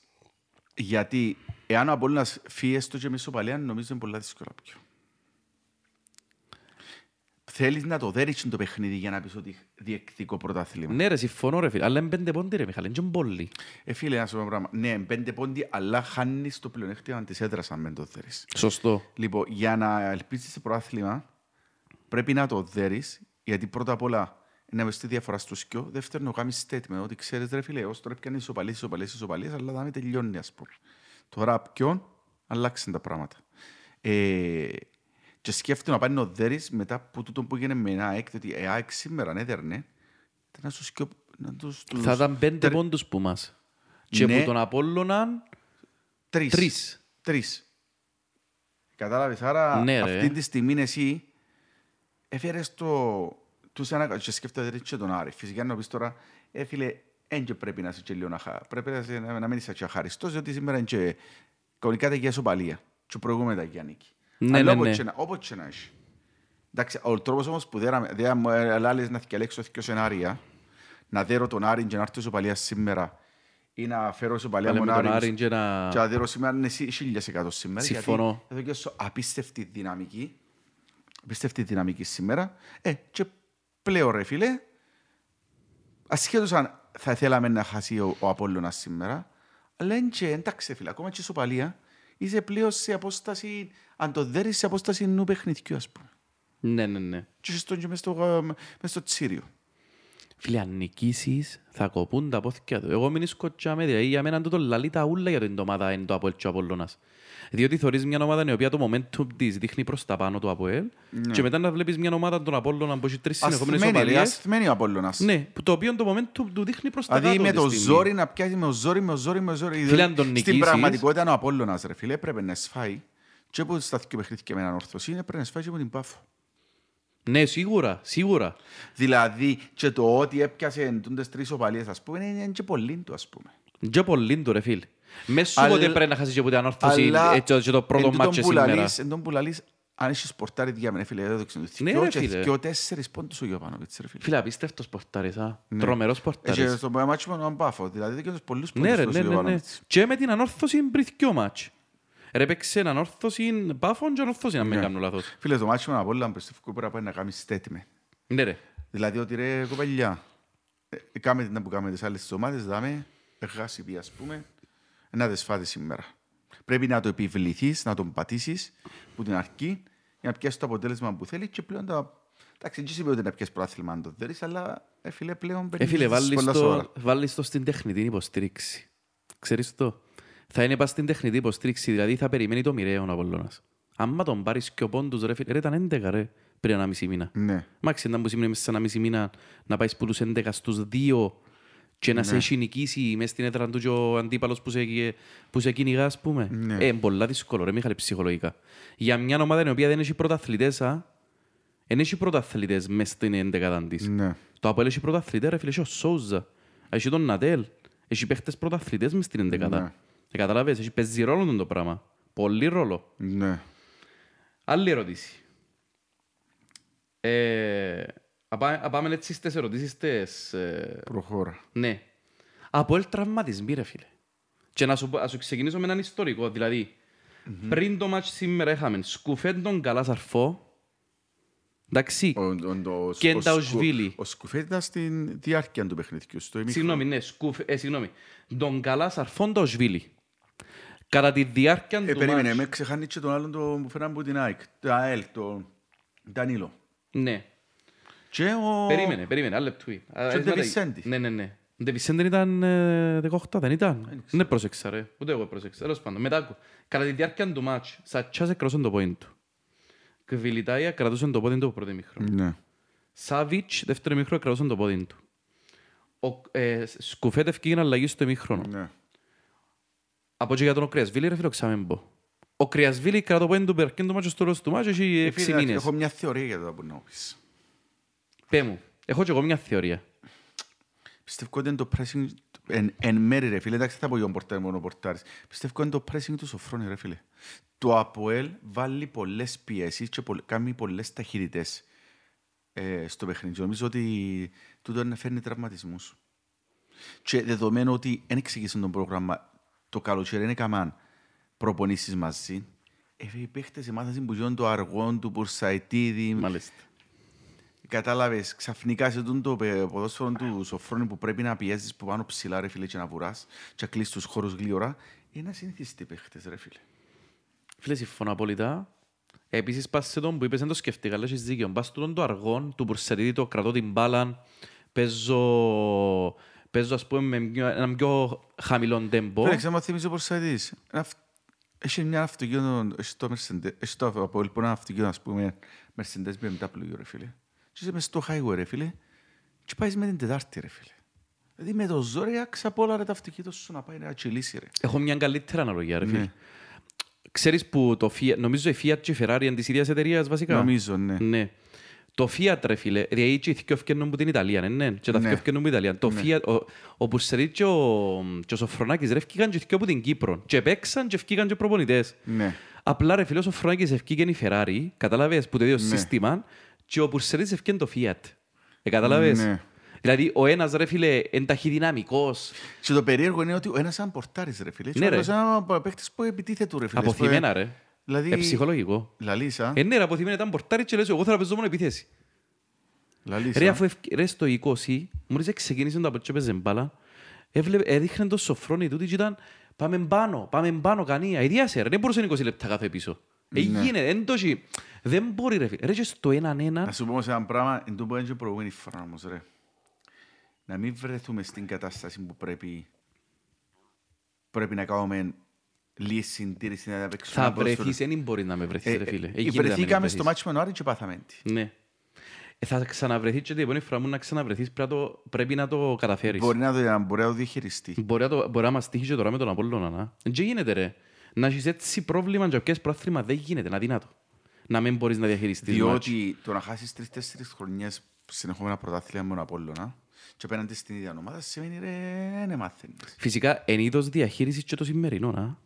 Γιατί εάν ο Απόλλωνας φύγει έστω και μισοπαλία, νομίζω είναι πολλά δύσκολα πιο. θέλεις να το δέρεις το παιχνίδι για να πεις ότι διεκδικό πρωτάθλημα; Ναι ρε, συμφωνώ ρε φίλε. Αλλά είναι πέντε πόντι ρε Μιχάλη, είναι και πολύ. Ε, φίλε, να σου πω ένα πράγμα. Ναι, πέντε πόντι, αλλά χάνεις το πλεονέκτημα της έδρας αν δεν το δέρεις. Σωστό. Λοιπόν, για να ελπίσεις σε πρωτάθλημα, πρέπει να το δέρεις, γιατί πρώτα απ' όλα να μες τη διαφορά στο σκιο. Δεύτερον, να κάνεις statement, ότι ξέρεις ρε φίλε, ως τώρα πιάνεις ισοπαλίες, ισοπαλίες, ισοπαλίες, αλλά θα με τελειώνει, ας πούμε. Τώρα ποιον, αλλάξουν τα πράγματα. Ε, και σκέφτομαι να πάει να δέρεις μετά από τούτο που έγινε με ένα ΑΕΚ, ότι η ΑΕΚ σήμερα ναι δέρνε, ήταν να σου σκιο... Να τους, τους, Θα ήταν πέντε τερ- πόντους που μας. Και Ναι. που τον Απόλλωναν Τρεις. τρεις. Τρεις. Κατάλαβες, άρα Ναι, ρε. αυτή τη στιγμή εσύ έφερες το... Τους ένα... Και σκέφτεται και τον Άρη. Φυσικά να πεις τώρα, ε, φίλε, δεν και πρέπει να είσαι και λίγο να, χα... πρέπει να, είσαι- να, να μην είσαι και αχαριστός, διότι σήμερα είναι και κανονικά τα για σοπαλία. Και προηγούμε τα για νίκη. Ναι, Αλλά ναι, όπως ναι. και να- όπως και να έχει. Εντάξει, ο τρόπος όμως που δέραμε, δέα μου άλλες να θυκαλέξω δύο σενάρια, να δέρω τον Άρη και να έρθει σοπαλία σήμερα ή να φέρω σοπαλία Πάλι με τον Άρη Άρη και να... και αδέρω σήμερα είναι σι- χίλιες εκατό σήμερα. Συμφωνώ. Γιατί εδώ και σου απίστευτη δυναμική. Απίστευτη δυναμική σήμερα. Ε, και πλέον ρε φίλε, ασχέτως αν θα θέλαμε να χάσει ο, ο Απόλλωνας σήμερα, αλλά είναι και εντάξει φίλε, ακόμα και η σοπαλία, είσαι πλέον σε απόσταση, αν το δέρεις σε απόσταση νου παιχνιδιού ας πούμε. Ναι, ναι, ναι. Και είσαι στον και μες στο, ε, μες στο τσίριο. Φίλε, αν νικήσεις, θα κοπούν τα πόθηκια του. Εγώ μην σκοτσάμε, δηλαδή για μένα τούτο λαλεί τα ούλα για την ομάδα είναι το Αποέλ και ο Απολλώνας. Διότι θωρείς μια ομάδα η οποία το momentum της δείχνει προς τα πάνω του Αποέλ και μετά να βλέπεις μια ομάδα των Απόλλωνα που έχει τρεις συνεχόμενες Ασθμένη, ρε, οπαλίες. ασθμένη ο Απόλλωνας. Ναι, που το οποίο το momentum του δείχνει προς τα κάτω. Δηλαδή με αυτή το τη στιγμή. ζόρι να πιάσει με το ζόρι, με το ζόρι, με το ζόρι. Φίλε, αν τον Στην νικήσεις- πραγματικότητα είναι ο Απόλλωνας ρε φίλε, έπρεπε να σφάει. Και που στα δύο παιχνίδια με έναν ορθωσή, έπρεπε να σφάει και από την Πάφο. Ναι, σίγουρα, σίγουρα. Δηλαδή και το ότι έπιασε τούντες τρεις οπαλίες, ας πούμε, είναι είναι και πολύ του, ας πούμε. Και πολύ του ρε φίλε. Μες σου Αλλά- ποτέ πρέπει να χάσεις και ποτέ ανόρθωση ε, και και το πρώτο εν τούτον μάτσο που σήμερα. λαλείς- εν τόν που λαλείς, αν έχεις σπορτάρει διάμενε, φίλε, δεν το ξέρω. Ναι, Δυο ρε, και φίλε. δυο τέσσερις πόντους ο Γιωβάνοβιτς, ρε φίλε. Φίλε, απίστευτος πορτάρης, α. Ναι. Τρομερός Ε, πορτάρης. Και στο μάτσο με τον Πάφο, δηλαδή δεν και πολλούς Ναι, πόντους ρε, του ναι, ναι, ναι. Γιωβάνοβιτς. Και με την ανόρθωση πριν δυο μάτς. Ρε παίξε ανόρθωση πάφων και ανόρθωση, αν με Ναι. κάνω λάθος. Φίλες, το μάτσο με τον Απόλλωνα πιστεύω πρέπει να πάει να κάνει statement. Ναι ρε. Δηλαδή ότι ρε κοπελιά, ε, κάμε την που κάμε τις άλλες τις ομάδες, δάμε, έχασε πει ας πούμε, να τις φάτε σήμερα. Πρέπει να το επιβληθείς, να τον πατήσεις που την αρχή, για να πιάσεις το αποτέλεσμα που θέλεις και πλέον τα... Εντάξει, δεν σημαίνει ότι να πιάσεις πρωτάθλημα αν το θέλεις, αλλά ε, φίλε, πλέον Ε, φίλε, βάλεις πολλά το, σοβαρά. βάλεις το στην τεχνητή υποστήριξη. Ξέρεις το; Θα είναι πας στην τεχνητή υποστήριξη, δηλαδή θα περιμένει το μοιραίο ο Απολλώνας. Άμα τον πάρεις και ο πόντους, ρε φίλε, ρε ήταν 11 ρε, πριν ένα μισή μήνα. Ναι. Μάξι, ήταν που σημαίνει μέσα σε ένα μισή μήνα να πάεις στους 11 στους 2 και να σε Ναι. έχει νικήσει μες στην έδρα του και ο αντίπαλος που σε, που σε κυνηγά, ας πούμε. Ναι. Ε, είναι πολλά δύσκολο, ρε Μιχάλη, ψυχολογικά. Για μια ομάδα η οποία δεν έχει πρωταθλητές, α, δεν έχει πρωταθλητές μες στην 11 της. Ναι. Το Αποέλ έχει πρωταθλητές, ρε φίλε, έχει ο Σόουζα, έχει τον Νατέλ, έχει παίχτες πρωταθλητές μες στην 11. Ναι. Ε, καταλάβες, έχει παίζει ρόλο το πράγμα. Πολύ ρόλο. Ναι. Άλλη ερώτηση. Ε, α πάμε- α πάμε έτσι στις ερωτήσεις τες, ε, Προχώρα. ναι. Από ελ τραυματισμοί ρε φίλε. Και να σου, πω- να σου ξεκινήσω με έναν ιστορικό. Δηλαδή, πριν το μάτς σήμερα είχαμε σκουφέν τον καλά σαρφό. Εντάξει, Ο- ο- ο- Και ο τα Σκου- Οσβίλη. Ο Σκουφέτη ήταν στην διάρκεια του παιχνιδιού. στο ημίχρονο. συγγνώμη, ναι, σκουφ, ε, συγγνώμη. Τον καλά σαρφόν το Σβίλη. Κατά τη διάρκεια Ε, του περίμενε, μάτς. με ξεχάνει και τον άλλον το- που φέραν από την ΑΕΚ, το ΑΕΛ, τον Ντανίλο. Ναι. Και ο... Περίμενε, περίμενε, άλλο λεπτό. Α, Και ο ε, μετά- Ντεβισέντη. Ναι, ναι, ναι. Ο Ντεβισέντη ήταν ε, 18, δεν ήταν; Δεν πρόσεξα ρε. Ούτε εγώ πρόσεξα. Τέλος πάντων. Μετά, άκου. κατά τη διάρκεια του μάτς, Σατσάς εκρώσαν το πόιν του. Κβιλιτάια κρατούσαν το πόδι του από πρώτο μήχρονο. Ναι. Σάβιτς, δεύτερο μήχρονο, κρατούσαν το πόδι του. Ο, ε, Σκουφέτ ευκήγε αλλαγή στο μήχρονο. Ναι. Από και για τον Κρυασβίλη, ρε φίλο, ξάμεμπο. Ο Κρυασβίλη κρατά το πόδι του περκέν το μάτσος στο τέλος του μάτσος έχει Ε, έξι φίλε, μήνες. Έχω μια θεωρία για το που να πεις. Πέ μου. Έχω και εγώ μια θεωρία. Πιστεύω ότι είναι το pressing εν, εν μέρη ρε φίλε, εντάξει θα πω για τον πορτάρι μόνο πορτάρις. Πιστεύω ότι είναι το pressing του Σοφρόνη ρε φίλε. Το ΑΠΟΕΛ βάλει πολλές πιέσεις και πολλ, κάνει πολλές ταχύτητες ε, στο παιχνίδι. Και Νομίζω ότι τούτο είναι να φέρνει τραυματισμούς. Και δεδομένου ότι δεν εξηγήσαν το πρόγραμμα το καλοκαίρι, δεν έκαναν προπονήσεις μαζί. Ε, οι παίχτες εμάθασαν που γίνουν το αργό του Πουρσαϊτίδη. Μάλιστα. Κατάλαβες, ξαφνικά σε τούτο το πε- ποδόσφαιρο του Σοφρόνη που πρέπει να πιέζεις που πάνω ψηλά ρε φίλε και να βουράς και να κλείσεις τους χώρους γλύωρα, είναι ασυνηθιστοί παίχτες ρε φίλε. Φίλε, συμφωνώ απόλυτα. Επίσης, πας σε τον που είπες, δεν το σκεφτήκα, αλλά έχεις δίκιο. Πας του τον το αργό, του Πουρσερίδη, το κρατώ την μπάλα, παίζω, παίζω ας πούμε, με μια- έναν πιο χαμηλό τέμπο. Φίλε, ξέρω, θυμίζω πως θα δεις. Ένα αυ- Έχει μια αυτοκίνητο, έχει το Mercedes, έχει το από λοιπόν ένα αυτοκίνητο, ας πούμε, Mercedes BMW, ρε φίλε. Και είσαι μες στο highway, ρε φίλε, και πάεις με την Τετάρτη, ρε φίλε. Δηλαδή με το ζόρι άξα απ' όλα ρε το αυτοκίνητο σου να πάει να τσιλήσει, ρε. Έχω μια καλύτερη αναλογία, ρε φίλε. Ναι. Ξέρεις που το Fiat, νομίζω η Fiat και η Ferrari είναι της ίδιας εταιρείας βασικά; Νομίζω, ναι. Ναι. Το Fiat, ρε φίλε, δηλαδή και οι δυο ευκαιρνούν που την Ιταλία, ναι, ναι. Και τα Ναι. δυο ευκαιρνούν που την Ιταλία. Το Fiat, ο, ο Πουρσερίτ και ο, και ο Σοφρονάκης, ρε, ευκήκαν και οι δυο από την Κύπρο. Και παίξαν και ευκήκαν και προπονητές. Ναι. Απλά ρε φίλε, ο Σοφρονάκης ευκήκε η Ferrari, κατάλαβες, που το ίδιο Ναι. σύστημα, και ο Πουρσερίτς ευκήκε το Fiat. Ε, κατάλαβες; Ναι. Δηλαδή, ο ένας, ρε φίλε, είναι ταχυδυναμικός, Και το περίεργο είναι ότι ο ένας αν πορτάρεις, ρε φίλε, και Ναι, ο ρε. άλλος ένα παίχτης που επιτίθεται, ρε φίλε. αποθυμένα, ρε. Δηλαδή, Ε, ψυχολογικό. λαλίσα, Ε, ναι, ρε, αποθυμένα ήταν πορτάρι και λες, εγώ θέλω να παίζω μόνο επίθεση. λαλίσα. Ρε, αφού ευκ- ρε, στο 20, μόλις ξεκίνησε το από και παίζε μπάλα, έβλεπε, έδειχνε το σοφρόνι τούτη και ήταν πάμε πάνω, πάμε πάνω, κανία. Ιδιάσε, ρε, δεν μπορούσε 20 λεπτά κάθε πίσω. Ε, Ναι. γίνεται, δεν το έχει. Δεν μπορεί, ρε, φίλε. Ρε, και στο έναν ένα, Να σου πω όμως ένα πράγμα, εν τω που έγινε και προηγούμενη φορά όμως, ρε. Να μην βρεθούμε στην κατάσταση που πρέπει, πρέπει να κάνουμε λίγη συντήρηση να παίξουμε. θα ένα ποδόσφαιρο. βρεθείς, δεν μπορεί να με βρεθείς, Ε, ρε, φίλε. ε, Ε, γίνεται να με Βρεθήκαμε βρεθείς. στο μάτσο με τον Άρη και πάθαμε τι. Ναι. Ε, θα ξαναβρεθείς και την επόμενη φορά μου να ξαναβρεθείς πρέπει να το, πρέπει να το καταφέρεις. Μπορεί να το, μπορεί να το διαχειριστεί. Μπορεί να, το, μπορεί να μας τύχει και τώρα με τον Απόλλωνα. Να. Δεν γίνεται ρε. Να έχεις έτσι πρόβλημα και πιέσεις πρόθυμα δεν γίνεται. Να δυνατό. Να μην μπορείς να διαχειριστείς μάτς. Διότι το να χάσεις τρεις-τέσσερις χρονιές συνεχόμενα πρωτάθλια με τον Απόλλωνα και απέναντι στην ίδια ομάδα σημαίνει ρε, ναι μάθαινες. Φυσικά, εν είδος διαχείρισης και το σημερινό. Να.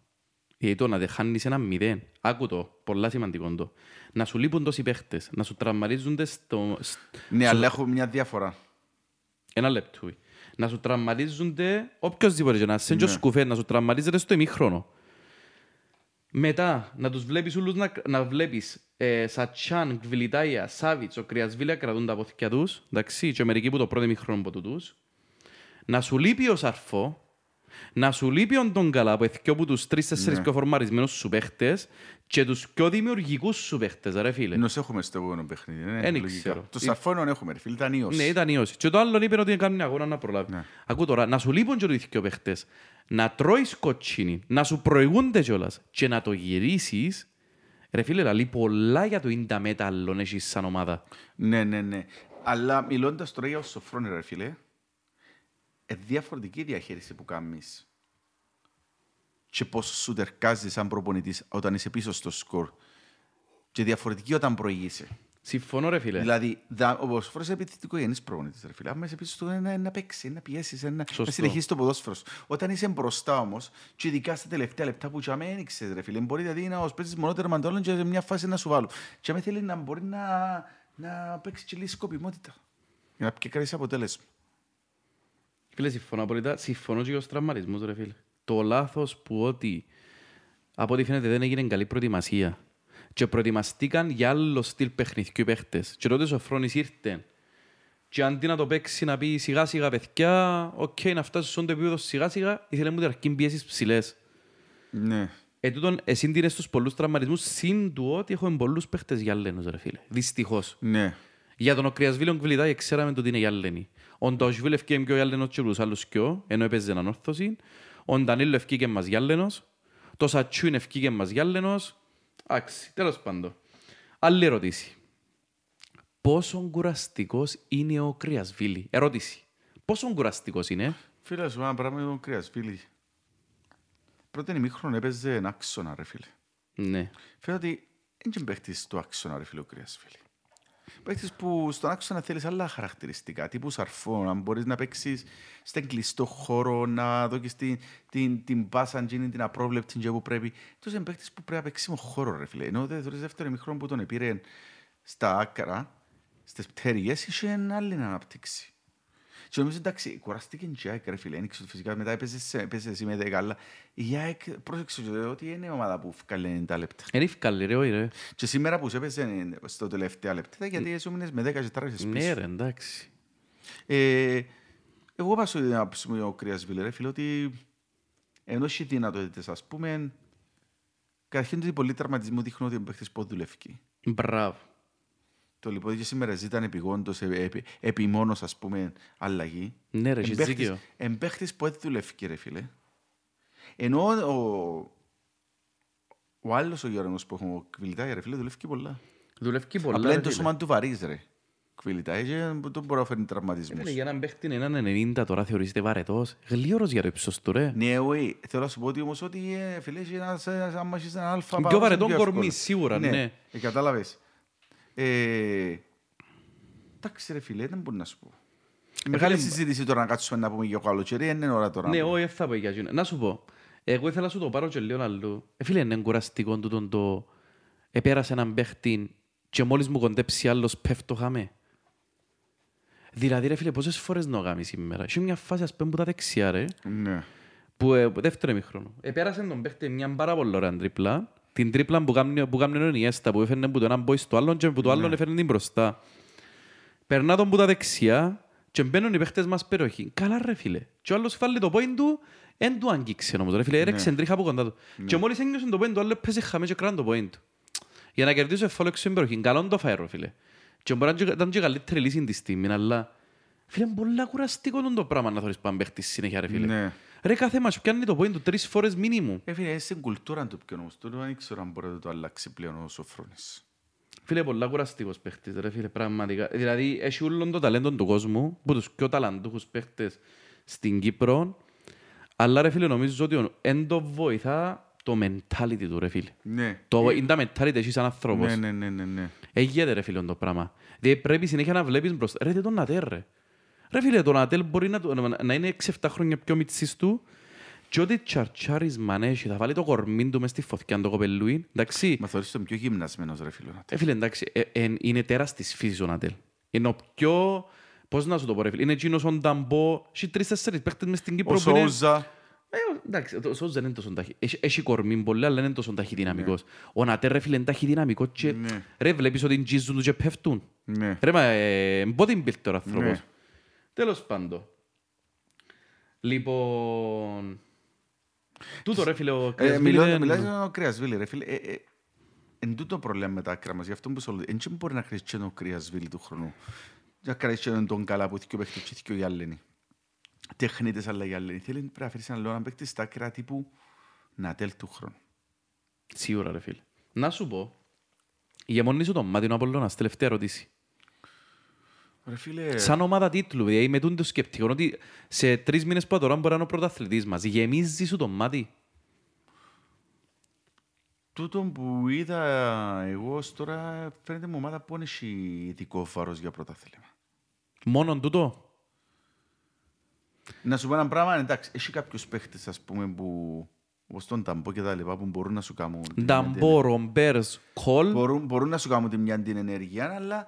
Γιατί το να δεν χάνεις ένα μηδέν. Άκου το. Πολλά σημαντικό το. Να σου λείπουν τόσοι παίχτες. Να σου τραυματίζονται στο... σ- Ναι, αλλά έχω μια διαφορά. Ένα λεπτό. Να σου τραυματίζονται οποιοςδήποτε και να σε Ναι. ναι. σκουφέ, να σου τραυματίζεται στο ημίχρονο. Μετά, να τους βλέπεις όλους να, να βλέπεις ε, Σατσάν, Γκβιλιτάια, Σάβιτς, ο Κρυασβίλια κρατούν τα πόθηκια τους, εντάξει, και μερικοί που το πρώτο ημίχρονο από τούτους. Να σου λείπει ο Σαρφό, να σου λείπει ο Ντογκαλά που εθιό από τους τρεις-τέσσερις Ναι. πιο φορμαρισμένους σου παίχτες και τους πιο δημιουργικούς σου παίχτες, ρε φίλε. Νος έχουμε στο επόμενο παιχνίδι. ναι, Εν λογικά. ξέρω. Το σαρφόνιο έχουμε, ρε φίλε, ήταν ίος. Ναι, ήταν ιός. Και το άλλο είπε ότι κάνουν αγώνα να προλάβει. Ναι. Ακού τώρα, να σου λείπουν και το ηθικιο παίχτες, να τρώεις κοτσίνη, να σου προηγούνται κιόλας και να το γυρίσεις, ρε φίλε, λαλεί πολλά για το ίντα μέταλλον έχεις σαν ομάδα. Ναι, ναι, ναι. Αλλά μιλώντας τώρα για ο Σοφρόνη, ρε φίλε, ε, διαφορετική η διαχείριση που κάνεις και πώς σου τερκάζεις σαν προπονητής όταν είσαι πίσω στο σκορ και διαφορετική όταν προηγείσαι. Συμφωνώ ρε φίλε. Δηλαδή, δα, ο Σοφρόνης είναι επιθετικό γενής προπονητής, ρε φίλε. Αν είσαι πίσω του, να, να παίξει, να πιέσεις, να, να Σωστό. συνεχίσεις το ποδόσφαιρο σου. Όταν είσαι μπροστά όμως, και ειδικά στα τελευταία λεπτά που και δεν ξέρεις, ρε φίλε, μπορεί δηλαδή να ως παίζεις μόνο τερματόλων και σε μια φάση να σου βάλω. Και με θέλει να μπορεί να, να παίξει και λίγη σκοπιμότητα. Για να πιει κρατήσει αποτέλεσμα. Φίλε, συμφωνώ απολύτως. Συμφωνώ και για τους τραυματισμούς, ρε φίλε. Το λάθος που ότι, από ό,τι φαίνεται, δεν έγινε καλή προετοιμασία. Και προετοιμαστήκαν για άλλο στυλ παιχνιδιού οι παίχτες. Και τότε ο Φρόνης ήρθε. Και αντί να το παίξει να πει σιγά σιγά παιδιά, οκ, να φτάσει στον το επίπεδο σιγά σιγά, ήθελε μου τερκεί πιέσεις ψηλές. Ναι. Ε, τούτον, εσύ τίνες στους πολλούς τραυματισμούς, συν του ότι έχουμε πολλούς παίχτες για λένος, ρε φίλε. Δυστυχώς. Ναι. Για τον Οκριασβίλον Κβιλιτάη ξέραμε ότι είναι Γιάλλενη. Ο Ντοσβίλ ευκήγε πιο Γιάλλενος και τους άλλους πιο, ενώ έπαιζε έναν όρθωση. Ο Ντανίλο ευκήγε μας Γιάλλενος. Το Σατσούιν ευκήγε μας Γιάλλενος. Άξι, τέλος πάντων. Άλλη ερώτηση. Πόσο κουραστικός είναι ο Κρυασβίλη. Ερώτηση. Πόσο κουραστικός είναι; Φίλε, σου ένα πράγμα με τον Κρέας, φίλοι. Πρώτον ημίχρονο έπαιζε ένα άξονα, ρε φίλε. Ναι. Φαίνεται ότι δεν είναι παίχτης του άξονα, ρε φίλε, ο Κρέας, φίλε. Παίχτης που στον άξονα θέλεις άλλα χαρακτηριστικά, τύπου σαρφό, να μπορείς να παίξεις στον κλειστό χώρο, να δώσεις την, την, την πάσα, την, την απρόβλεπτη και που πρέπει. Τόσο είναι παίχτης που πρέπει να παίξεις με χώρο, ρε φίλε. Ενώ δεν θεωρείς δεύτερο ημίχρονο που τον πήρε στα άκρα, στις πτέρυγες, είχε άλλη να αναπτύξει. Και νομίζω εντάξει, κουραστήκε και η ΑΕΚ ρε φίλε, ένιξε φυσικά μετά έπαιζε σε- έπαιζε εσύ με 10 αλλά η ΑΕΚ πρόσεξε και ότι είναι η ομάδα που βγάλε 90 λεπτά. Είναι ευκάλλη ρε, όχι ρε. Και σήμερα που σε έπαιζε στο τελευταίο λεπτά γιατί εσύ έμεινες με 10 και τράβησες Ναι πίσω. ρε, εντάξει. Ε, εγώ πάω στην άποψη μου ο Κρυασβίλ ρε φίλε ότι ενώ έχει δυνατότητες ας πούμε καταρχήν ότι πολλοί τραυματισμοί δείχνουν ότι ο παίχτης πότε δουλεύει. Μπράβο. Το λοιπόν και σήμερα ζήταν επιγόντως, επί, επί, επιμόνως ας πούμε αλλαγή. Ναι ρε, έχεις Εμπαίχτης- δίκιο. Εμπαίχτης που δεν δουλεύει ρε φίλε. Ενώ ο, ο άλλος ο Γιώργος που έχουμε ο Κβιλιτάη ρε φίλε δουλεύει πολλά. Δουλεύει πολλά Απλά ρε, είναι το φίλε. σώμα του βαρύς ρε. Κβιλιτάη και δεν μπορεί να φέρνει τραυματισμούς. Φίλε, Για έναν παίχτη έναν 90 τώρα θεωρείται βαρετός. Γλίωρος για το ύψος του ρε. Ναι, όχι. Θέλω να σου πω ότι όμως ότι ε, φίλε έχει ένας, ένας, άμα έχεις έναν αλφα Πιο πάνω, βαρετό είναι κορμί, εύκολο. σίγουρα, ναι. Ε, κατάλαβες. Ε, Εντάξει ρε φίλε, δεν μπορεί να σου πω. Μεγάλη φίλε, συζήτηση τώρα να κάτσουμε να πούμε για το καλοκαίρι, δεν είναι ώρα τώρα. Ναι, να πούμε. όχι, δεν θα πω για εκείνο. Να σου πω. Εγώ ήθελα να σου το πάρω και λίγο αλλού. Ε, φίλε, είναι κουραστικό τούτον το... Επέρασε έναν παίχτη και μόλις μου κοντέψει άλλος πέφτω χαμέ. Δηλαδή, ρε φίλε, πόσες φορές να γάμεις σήμερα. Είχε μια φάση, ας πούμε, που τα δεξιά, ρε, Ναι. που ε, δεύτερο ημίχρονο. Επέρασε τον παίχτη μια πάρα πολύ ωραία τρίπλα. Την τρίπλα που κάνει, που κάνει ο Ινιέστα, που έφερνε που το έναν boy στο άλλον και που το άλλον έφερνε την μπροστά. Περνά τον που τα δεξιά και μπαίνουν οι παίχτες μας περιοχή. Καλά ρε φίλε. Και ο άλλος φάλει το πόιν του, εν του αγγίξε όμως ρε φίλε. Έρεξε τρίχα από κοντά του. Και μόλις ένιωσε το πόιν του, ο άλλος πέσε χαμές και κράνε το πόιν του. Για να κερδίσω εφόλεξο στην περιοχή. Καλό το φάει ρε φίλε. Και μπορεί να και- ήταν και καλύτερη λύση της στιγμή, αλλά... Φίλε, είναι πολύ κουραστικό το πράγμα να θωρείς πάμε παίχτης συνέχεια ρε φίλε. Ναι. Ρε κάθε μας πιάνει το πόιν του τρεις φορές μίνιμου. Ε, φίλε, είναι στην κουλτούρα του πιο όμως. Τώρα δεν ξέρω αν μπορεί να το αλλάξει πλέον ο Σοφρόνης. Φίλε, πολλά κουραστικός παίχτης, ρε φίλε, πραγματικά. Δηλαδή, έχει όλον το ταλέντο του κόσμου, που τους πιο ταλαντούχους παίχτες στην Κύπρο, αλλά ρε φίλε, νομίζω ότι εν το βοηθά το mentality του, ρε φίλε. Ναι. Το, είναι τα mentality εσύ σαν άνθρωπος. Ναι, ναι, ναι, ναι, ναι. Έγινε ρε φίλε το πράγμα. Δηλαδή πρέπει συνέχεια να βλέπεις μπροστά. Ρε δεν τον Νατέλ ρε. Ρε φίλε τον Νατέλ μπορεί να, το- να- να είναι 6-7 χρόνια πιο μητσής του και ό,τι τσαρτσάρισμα έχει θα βάλει το κορμί του μες στη φωτιά το κοπελούι. Εντάξει. Μα θεωρείς τον πιο γυμνασμένος ρε φίλε. Ε, φίλε εντάξει. Ε, ε, είναι τέρας της φύσης ο Νατέλ. Είναι ο πιο... Πώς να σου το πω ρε φίλε. Είναι εκείνος ο Νταμπό. Έχει τρεις-τέσσερις παίκτες μες στην Ο Κύπρο που είναι... Σόουζα. Ε, εντάξει, το Σόουζα δεν είναι τόσο ταχύ. Έχει, έχει κορμί πολύ, αλλά δεν είναι τόσο ταχυδυναμικός. Ο Νατέλ ρε φίλε είναι ταχυδυναμικός και Ναι. ρε βλέπεις ότι τζίζουν του και πέφτουν. Ναι. Ρε μα, ε, bodybuilder ο άνθρωπος. Ναι. Τέλος πάντων. Λοιπόν... Τούτο ρε φίλε, ο Ε, Κρυασβίλη μιλώ- είναι- Μιλάς για τον Κρυασβίλη ρε φίλε. Ε, ε, Εν τούτο πρόβλημα με τα άκρα μας. Γι' αυτό που σου λέω. Εν και μπορεί να χρειάζεται και ο Κρυασβίλη του χρόνου. Για να και τον καλά που θυκιο παίχτες και θυκιο οι άλλοι. Τεχνίτες αλλά οι άλλοι. Θέλει πρέπει να φέρεις έναν λόγο να παίχτες στα άκρα τύπου Νατέλ του χρόνου. Σίγουρα ρε φίλε. Να σου πω, ηγεμονήσου τον Μάτινο Απολλώνας, τελευταία ερώτηση. Ρε φίλε, Σαν ομάδα τίτλου, δηλαδή με τούν το σκεπτικό ότι σε τρεις μήνες που τώρα μπορεί να είναι ο πρωταθλητής μας. Γεμίζει σου τον μάτι. τούτο που είδα εγώ ως τώρα φαίνεται μου ομάδα που δεν έχει ειδικό βάρος για πρωτάθλημα. Μόνον τούτο. Να σου πω ένα πράγμα, εντάξει, έχει κάποιους παίχτες ας πούμε που όπως τον Ταμπό και τα λοιπά που μπορούν να σου κάνουν την- Νταμπό, Ρομπέρς, Κολ. μπορούν, μπορούν να σου κάνουν την μια την ενέργεια, αλλά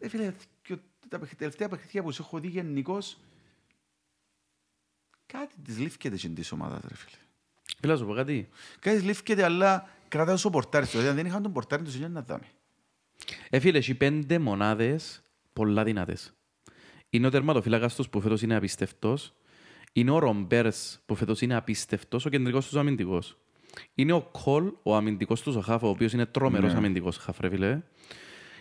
ε, φίλε, και τα παιχ- τελευταία παιχνίδια που σου έχω δει γενικώς κάτι της λήφκεται στην της ομάδας, ρε φίλε. Φίλε, να σου πω κάτι. Κάτι της λήφκεται, αλλά κρατάει όσο πορτάρι. Δηλαδή, αν δεν είχαν τον πορτάρι, τους είναι να δάμε. Ε, φίλε, έχει πέντε μονάδες πολλά δυνατές. Είναι ο τερματοφύλακας τους που φέτος είναι απίστευτος. Είναι ο Ρομπέρς που φέτος είναι απίστευτος, ο κεντρικός τους αμυντικός. Είναι ο Κολ, ο αμυντικός τους ο Χαφ, ο οποίος είναι τρομερός Ναι. αμυντικός Χαφ, ρε φίλε.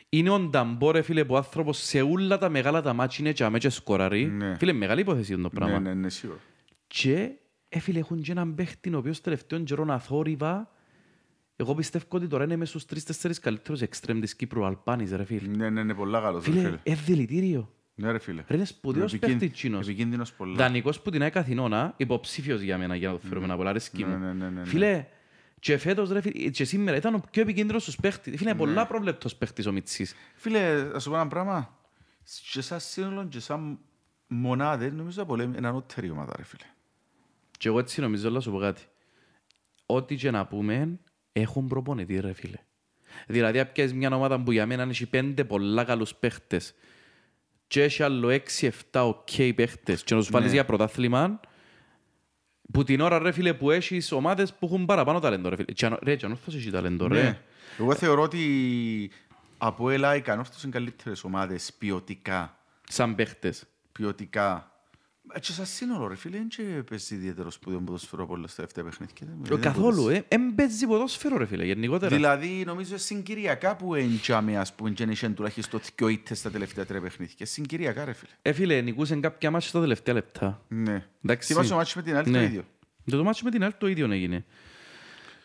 Είναι ο Νταμπό, ρε φίλε, που ο άνθρωπος σε όλα τα μεγάλα τα μάτια είναι και αμέσως σκοραρεί. Ναι. Φίλε, μεγάλη υπόθεση είναι το πράγμα. Ναι, ναι, ναι, σίγουρα. Και ε, φίλε, έχουν και έναν παίχτη ο οποίος τελευταίον καιρό αθόρυβα. Εγώ πιστεύω ότι τώρα είναι μέσα στους τρεις-τέσσερις καλύτερους εξτρέμ της Κύπρου, ο Αλπάνης, ρε φίλε. Ναι, ναι, ναι, πολλά καλός, ρε Φίλε, φίλε. ε, δηλητήριο. Ναι, ρε φίλε. Ρε, είναι σπουδαίος Επικίν- παίχτης τσίνος. Επικίνδυνος πολλά. Δανεικός που την ΑΕΚ Αθηνώνα, υποψήφιος για μένα για να το φέρουμε να πολλά, αρέσκει Ναι, μου. ναι, ναι, ναι, ναι. Φίλε, και φέτος, ρε φίλε, και σήμερα ήταν ο πιο επικίνδυνος στους παίχτες. Φίλε, είναι Ναι. πολλά προβλεπτός παίχτης ο Μιτσής. Φίλε, να σου πω ένα πράγμα. Και σαν σύνολο και σαν μονάδες, νομίζω από λέμε είναι ανώτερη ομάδα, ρε φίλε. Και εγώ έτσι νομίζω, να σου πω κάτι. Ό,τι και να πούμε, έχουν προπονητή, ρε φίλε. Δηλαδή, αν πιάσεις μια ομάδα που για μένα έχει πέντε πολλά καλούς παίχτες και έχει άλλο 6-7 οκ παίχτες και να τους βάλεις Ναι. για πρωτάθλημα που την ώρα ρε φίλε που έχεις ομάδες που έχουν παραπάνω ταλέντο ρε φίλε. Και αν- Ρε, και ανόρθωση έχει ταλέντο ρε. Ναι. Εγώ θεωρώ ότι από ΕΛΑ η Κανόρθωση είναι καλύτερες ομάδες ποιοτικά. Σαν παίχτες. ποιοτικά. Ε, Και σαν σύνολο, ρε φίλε, δεν παίζει ιδιαίτερο σπουδαίο ποδοσφαιρό από όλα στα τελευταία παιχνίδια. Δεν- δεν Καθόλου, μπορείς. ε. Εν παίζει ποδόσφαιρο ρε φίλε, γενικότερα. Δηλαδή, νομίζω συγκυριακά που εντιάμε, ας πούμε, και είχε τουλάχιστον δυο ήττες στα τελευταία τρία παιχνίδια. Συγκυριακά, ρε φίλε. Ε, φίλε, νικούσαν κάποια μάτια στα τελευταία λεπτά. Ναι. Εντάξει. Θυμάσαι το μάτσο με την άλλη το Ναι. ίδιο. Το, το μάτσο με την άλλη το ίδιο έγινε.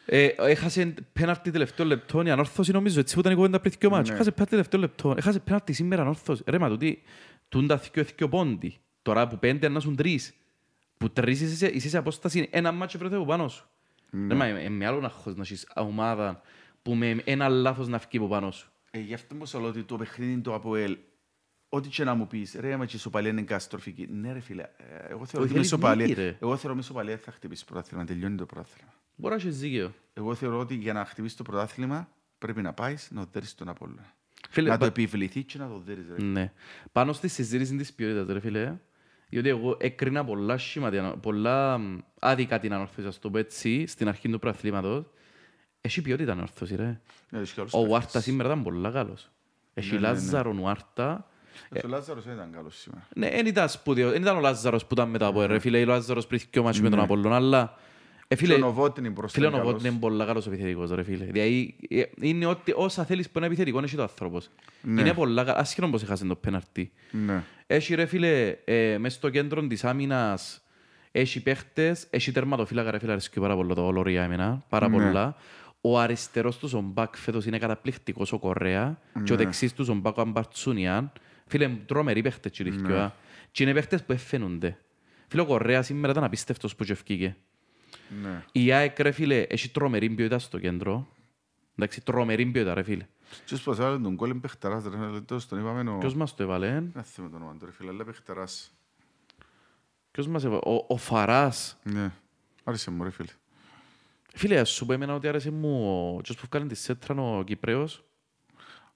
Ε, έχασε πέναρτη τελευταίο λεπτό η ανόρθωση νομίζω, έτσι που ήταν η κουβέντα πριν δύο μάτσο. Ναι. Έχασε πέναρτη τελευταίο λεπτό. Έχασε πέναρτη σήμερα ανόρθωση. Ρε, μα τούτοι, τούν τα θκιο θκιο πόντι. Τώρα που πέντε να σου τρεις. Που τρεις είσαι, είσαι σε απόσταση ένα μάτσο βρέθε από πάνω σου. Ρε, μα ε, με άλλον αγχώς να έχεις ομάδα που με ένα λάθος να φύγει από πάνω σου. Ε, γι' αυτό μου σου λέω ότι το παιχνίδι του ΑΠΟΕΛ, ό,τι και να μου πεις, ρε, μα και η ισοπαλία είναι καταστροφική. Ναι, ρε φίλε, ε, εγώ θεωρώ ότι με θέλεις νίκη, ισοπαλία, ρε; εγώ θεωρώ με ισοπαλία θα χτυπήσει το πρωτάθλημα, τελειώνει το πρωτάθλημα. Μπορεί να έχεις δίκαιο. Εγώ θεωρώ ότι για να χτυπήσει το πρωτάθλημα πρέπει να πάεις να δέρεις τον Απόλλωνα. Φίλε, να το πα- επιβληθεί και να το δέρεις. Ρε. Ναι. Πάνω στη συζήτηση της ποιότητας, ρε φίλε, διότι εγώ έκρινα πολλά σχήματα, πολλά μ, άδικα την ανόρθωση, ας το πω έτσι, στην αρχή του προαθλήματος. Έχει ποιότητα ανόρθωση, ρε. Ναι, έχει και άλλους Ο παίκτες. Ουάρντα σήμερα ήταν πολλά καλός. Έχει Ναι, ναι, ναι. Λάζαρον Ουάρντα. Ε, Ο Λάζαρος δεν ήταν καλός σήμερα. Ναι, δεν ήταν σπουδαίο. Δεν ήταν ο Λάζαρος που ήταν μετά από ρε φίλε. Ο Λάζαρος πριν και ο ματς με τον Ναι. Απολλон, αλλά... Ε, Και φίλε, ο Νοβότνη μπροστά Φίλε, ο είναι καλός. Νοβότνη είναι πολλά καλός επιθετικός, ρε φίλε. Δηλαδή, ε, είναι ότι όσα θέλεις που είναι επιθετικό, έχει το άνθρωπος. Ναι. Είναι πολλά καλά. Άσχετον πως έχασε το πέναρτι. Ναι. Έχει ρε φίλε, ε, μες στο κέντρο της άμυνας έχει παίχτες, έχει τερματοφύλακα ρε φίλε, αρέσκει πάρα πολύ το Ολορία εμένα, πάρα Ναι. πολλά. Ο αριστερός τους ο Μπακ φέτος είναι καταπληκτικός ο Κορέα και ο Ναι. δεξής τους ο Μπακ ο Αμπαρτσούνιαν. Φίλε, τρομεροί παίχτες και Ναι. ριχκιόα. Και είναι παίχτες που εφαίνονται. Φίλε, ο Κορέας σήμερα ήταν απίστευτος που και ευκήκε. Ναι. Η ΑΕΚ ρε φίλε, έχει τρομερή ποιότητα στο κέντρο. Εντάξει, τρομερή ποιότητα ρε φίλε. Και ως πως άλλο τον κόλλη είναι παιχταράς, ρε, λεπτός, τον είπαμε ο... Ποιος μας το έβαλε, ε; Δεν θυμάμαι το όνομα του, ρε φίλε, αλλά παιχταράς. ποιος μας έβαλε, ο, ο Φαράς. Ναι. Άρεσε μου, ρε φίλε. Φίλε, ας σου πω εμένα ότι άρεσε μου ο ποιος που βγάλει τη σέτρα ο Κυπρέος,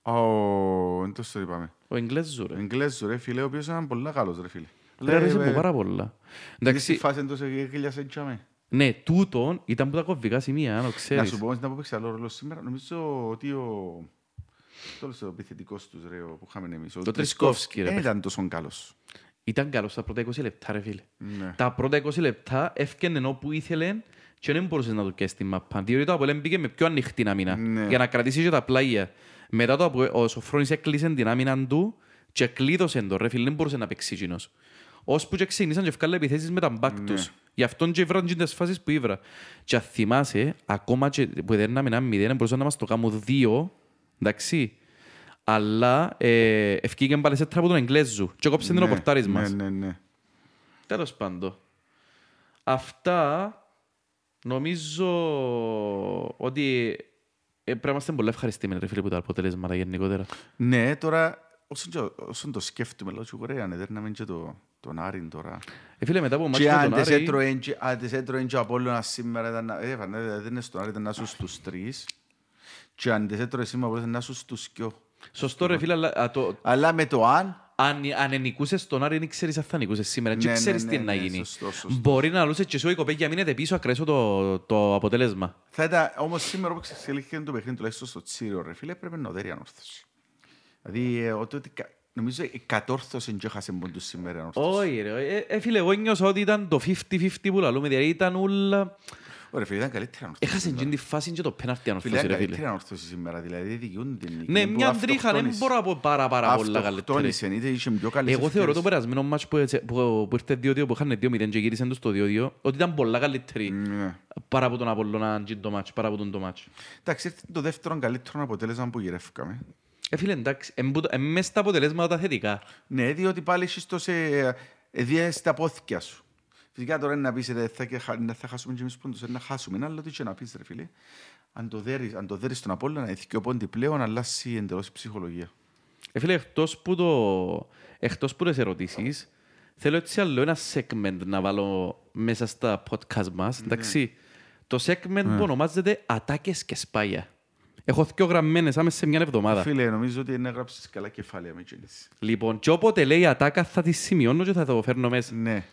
Α, ο... Εν τόσο το είπαμε. ο Εγγλέζου ρε. Εγγλέζου, ρε φίλε, ο οποίος ήταν πολλά καλός, ρε φίλε. Ρε, άρεσε ε, μου πάρα πολλά. Στη Εντάξει, φάση εντός έγκλειασε τσάμε. Ναι, τούτον ήταν που τα κομβικά σημεία, αν το Να ξέρεις. σου πω, να πω παίξει άλλο ρόλο σήμερα. Νομίζω ότι ο... Τέλος ο επιθετικός τους, ρε, ο που είχαμε εμείς. Ο Το Τρισκόφσκι, ρε, Δεν παίχτη. ήταν τόσο καλός. Ήταν καλός στα πρώτα 20 λεπτά ρε φίλε. Ναι. Τα πρώτα 20 λεπτά έφτιανε όπου ήθελε και δεν μπορούσες να του κέσει τη μαπά. Διότι το Αποέλ μπήκε με πιο ανοιχτή άμυνα Ναι. για να κρατήσει και τα πλάγια. Μετά το Αποέλ, ο Σοφρόνης έκλεισε την άμυνα του και κλείδωσε το ρε φίλε, δεν μπορούσε να παίξει εκείνος. Ώσπου και ξεκινήσαν και ευκάλε επιθέσεις με τα μπακ Ναι. Τους. Γι' αυτόν και ήβραν και τις φάσεις που ήβρα. Και αν θυμάσαι, ακόμα και που δεν ένα μηδέν, μπορούσαν να μας το κάνουν δύο, εντάξει. Αλλά ε, ευκήγαν πάλι σε τράπο τον Εγγλέζου και κόψε την ο Ναι, πορτάρις ναι, μας. Ναι, ναι. Τέλος πάντων. Αυτά νομίζω ότι ε, πρέπει να είμαστε πολύ ευχαριστημένοι ρε φίλε που τα αποτελέσματα γενικότερα. Ναι, τώρα, όσον, και- όσον το σκέφτομαι, λέω και ωραία, ναι, δέρναμε και το, τον Άρην τώρα. Ε, φίλε μετά από μάτς Και με αν τον τις Άρη, έτρωεν και- αν τις έτρωεν και ο Απόλλωνας σήμερα ήταν να- ε, φανέ, δεν είναι στον Άρη, ήταν να σου στους τρεις. Και αν τις έτρωε σήμερα μπορούσε να σου στους δυο. σωστό ρε φίλε, αλλά α, το, Αλλά με το αν, αν, αν ενικούσες τον Άρη, δεν ξέρεις αν θα νικούσες σήμερα. Ναι, Και ναι, ξέρεις ναι, τι ναι, να γίνει. σωστό, σωστό. Μπορεί να λούσες και εσύ η κοπέγια μείνετε πίσω ακρέσω το, το αποτέλεσμα. θα ήταν, όμως σήμερα όπως εξελίχθηκε το παιχνίδι τουλάχιστον στο Τσίριο, ρε φίλε, πρέπει να δέρει ανόρθωση. Δηλαδή, ε, ότι, ότι κα- νομίζω η κατόρθωση και έχασε πόντους σήμερα η ανόρθωση. Όχι ρε, ε, ε, φίλε, εγώ νιώσα ότι ήταν το 50-50 που λαλούμε, δηλαδή ήταν όλα... Ωραία, φίλε, ήταν καλύτερη ανόρθωση. Έχασε σήμερα. και τη φάση και το πέναρτι Φίλε, ανορθώσει ήταν ρε φίλε. καλύτερη ανόρθωση σήμερα, δηλαδή δικαιούνται την νίκη. Ναι, Που μια τρίχα, δεν αυτοκτόνησε. μπορώ να πω πάρα πάρα πολλά καλύτερη. Αυτοκτόνησε, είτε είχε πιο καλές Εγώ θεωρώ το ευκαιρίες. περασμένο μάτς που, έτσι- που, που ήρθε 2-2, που είχαν 2-0 και γύρισαν τους το 2-2, ότι ήταν πολλά καλύτερη Ναι. παρά από τον Απολλώνα και το μάτς, παρά από τον το μάτς. Εντάξει, ήρθε το δεύτερο καλύτερο αποτέλεσμα που γυρεύκαμε. Ε, φίλε, εντάξει, εμπου- ε, μες στα αποτελέσματα τα θετικά. Ναι, διότι πάλι έχεις το σε... Διές τα πόθηκια σου. Φυσικά τώρα είναι να πεις, ρε, θα, και χα- να θα χάσουμε και εμείς πόντους, ε, να χάσουμε. Είναι άλλο τι και να πεις, ρε φίλε. Αν το δέρεις, αν το δέρεις στον Απόλλωνα, η ο πόντι πλέον, αλλάσει εντελώς η ψυχολογία. Ε, φίλε, εκτός που, το, εκτός που τις ερωτήσεις, θέλω έτσι άλλο ένα segment να βάλω μέσα στα podcast μας, εντάξει. Το segment που ονομάζεται «Ατάκες και σπάγια». Έχω δυο γραμμένες άμεσα σε μια εβδομάδα. Φίλε, νομίζω ότι είναι έγραψες καλά κεφάλαια με εκείνες. Λοιπόν, και όποτε λέει ατάκα θα τη σημειώνω και θα το φέρνω μέσα. Ναι.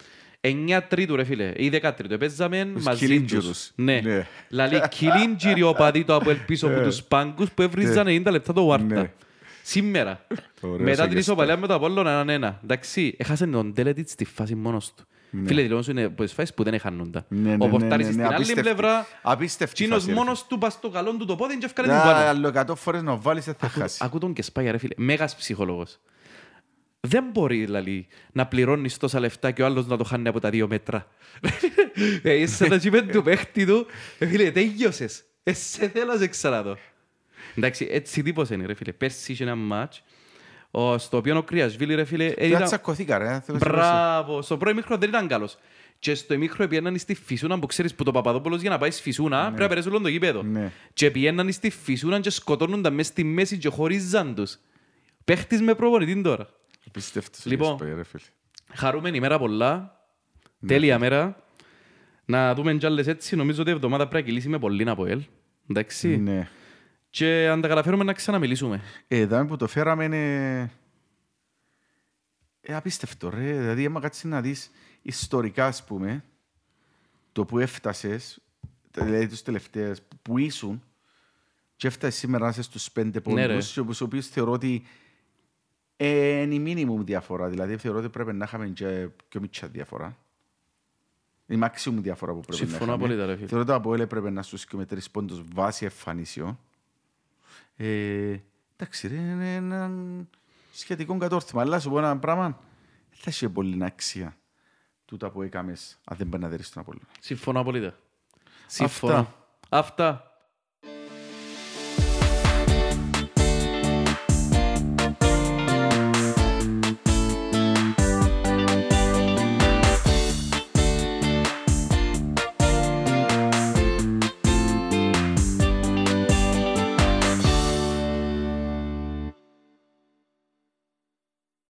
9 τρίτου ρε φίλε, ή 10 τρίτου. Παίζαμε Τους μαζί κιλίντζιρους. τους. Ναι. Ναι. Λαλή κιλίντζιροι οπαδοί το από πίσω από Ναι. τους πάγκους που έβριζαν 90 λεπτά το Βάρτα. Ναι. Σήμερα. Ωραίος Μετά την αγγεστάς. ισοπαλία με το Απόλλων έναν ένα. Εντάξει, έχασε τον Τέλετιτς στη φάση μόνος του. Φίλε, δηλώνω σου είναι από τις φάσεις που δεν έχανούντα. Ναι, ναι, Ο ναι, Πορτάρης ναι, ναι, στην άλλη απίστευτη. πλευρά, Απίστευτη Τσίνος φάση, ρε μόνος του πας στο καλό του το πόδι και ευκάλε φίλε. την Ναι, πάνω. άλλο εκατό φορές να βάλεις δεν θα χάσει. Ακού τον και σπάει ρε φίλε, μέγας ψυχολόγος. Δεν μπορεί δηλαδή, να πληρώνεις τόσα λεφτά και ο άλλος να το χάνει από τα δύο μέτρα. Ε, Είσαι να τσίπεν του παίχτη του, ε, φίλε, τέλειωσες. Ε, σε θέλω να σε ξαναδώ. Εντάξει, έτσι τίποσε είναι ρε φίλε. Πέρσι είχε ένα μάτς, ο- στο οποίο ο Κρυασβίλη ρε φίλε... ε, Δεν ήταν- τσακωθήκα ρε. θέλω να σε πω Μπράβο, στο πρώτο ημίχρονο δεν ήταν καλός. Και στο ημίχρονο πιέναν στη Φυσούνα που ξέρεις που το Παπαδόπουλος για να πάει στη Φυσούνα πρέπει να περάσει όλο το γήπεδο. Ναι. Και πιέναν στη Φυσούνα και σκοτώνουν τα μέσα στη μέση και χωρίζαν τους. Παίχτης με προπονητή τώρα. Απίστευτος ο Λοιπόν. Γκέσπαγια, ρε φίλε. Χαρούμενη μέρα πολλά. Τέλεια μέρα. Να δούμε κι άλλες έτσι. Νομίζω ότι η εβδομάδα πρέπει να κυλήσει με πολύ από ελ. Εντάξει. Ναι. Και αν τα καταφέρουμε να ξαναμιλήσουμε. Ε, δάμε που το φέραμε είναι... Ε, απίστευτο ρε. Δηλαδή, άμα κάτσεις να δεις ιστορικά, ας πούμε, το που έφτασες, δηλαδή τους τελευταίες, που ήσουν, και έφτασες σήμερα να είσαι στους πέντε Ναι, ρε. πόντους, και τους οποίους θεωρώ ότι ε, είναι η μίνιμουμ διαφορά. Δηλαδή, θεωρώ ότι πρέπει να είχαμε και πιο μίτσα διαφορά. Η maximum διαφορά που πρέπει Συμφωνώ να είχαμε. απόλυτα, ρε φίλε. Θεωρώ ότι το Αποέλ έπρεπε να στους και με τρεις πόντους βάση εμφανίσεων. Ε, εντάξει ρε, είναι ένα σχετικό κατόρθωμα. Αλλά σου πω ένα πράγμα, δεν θα έχει πολύ αξία τούτα που έκαμες αν δεν πάει να δεις τον Απόλλωνα. Συμφωνώ απολύτως. Συμφωνώ. Αυτά. Αυτά.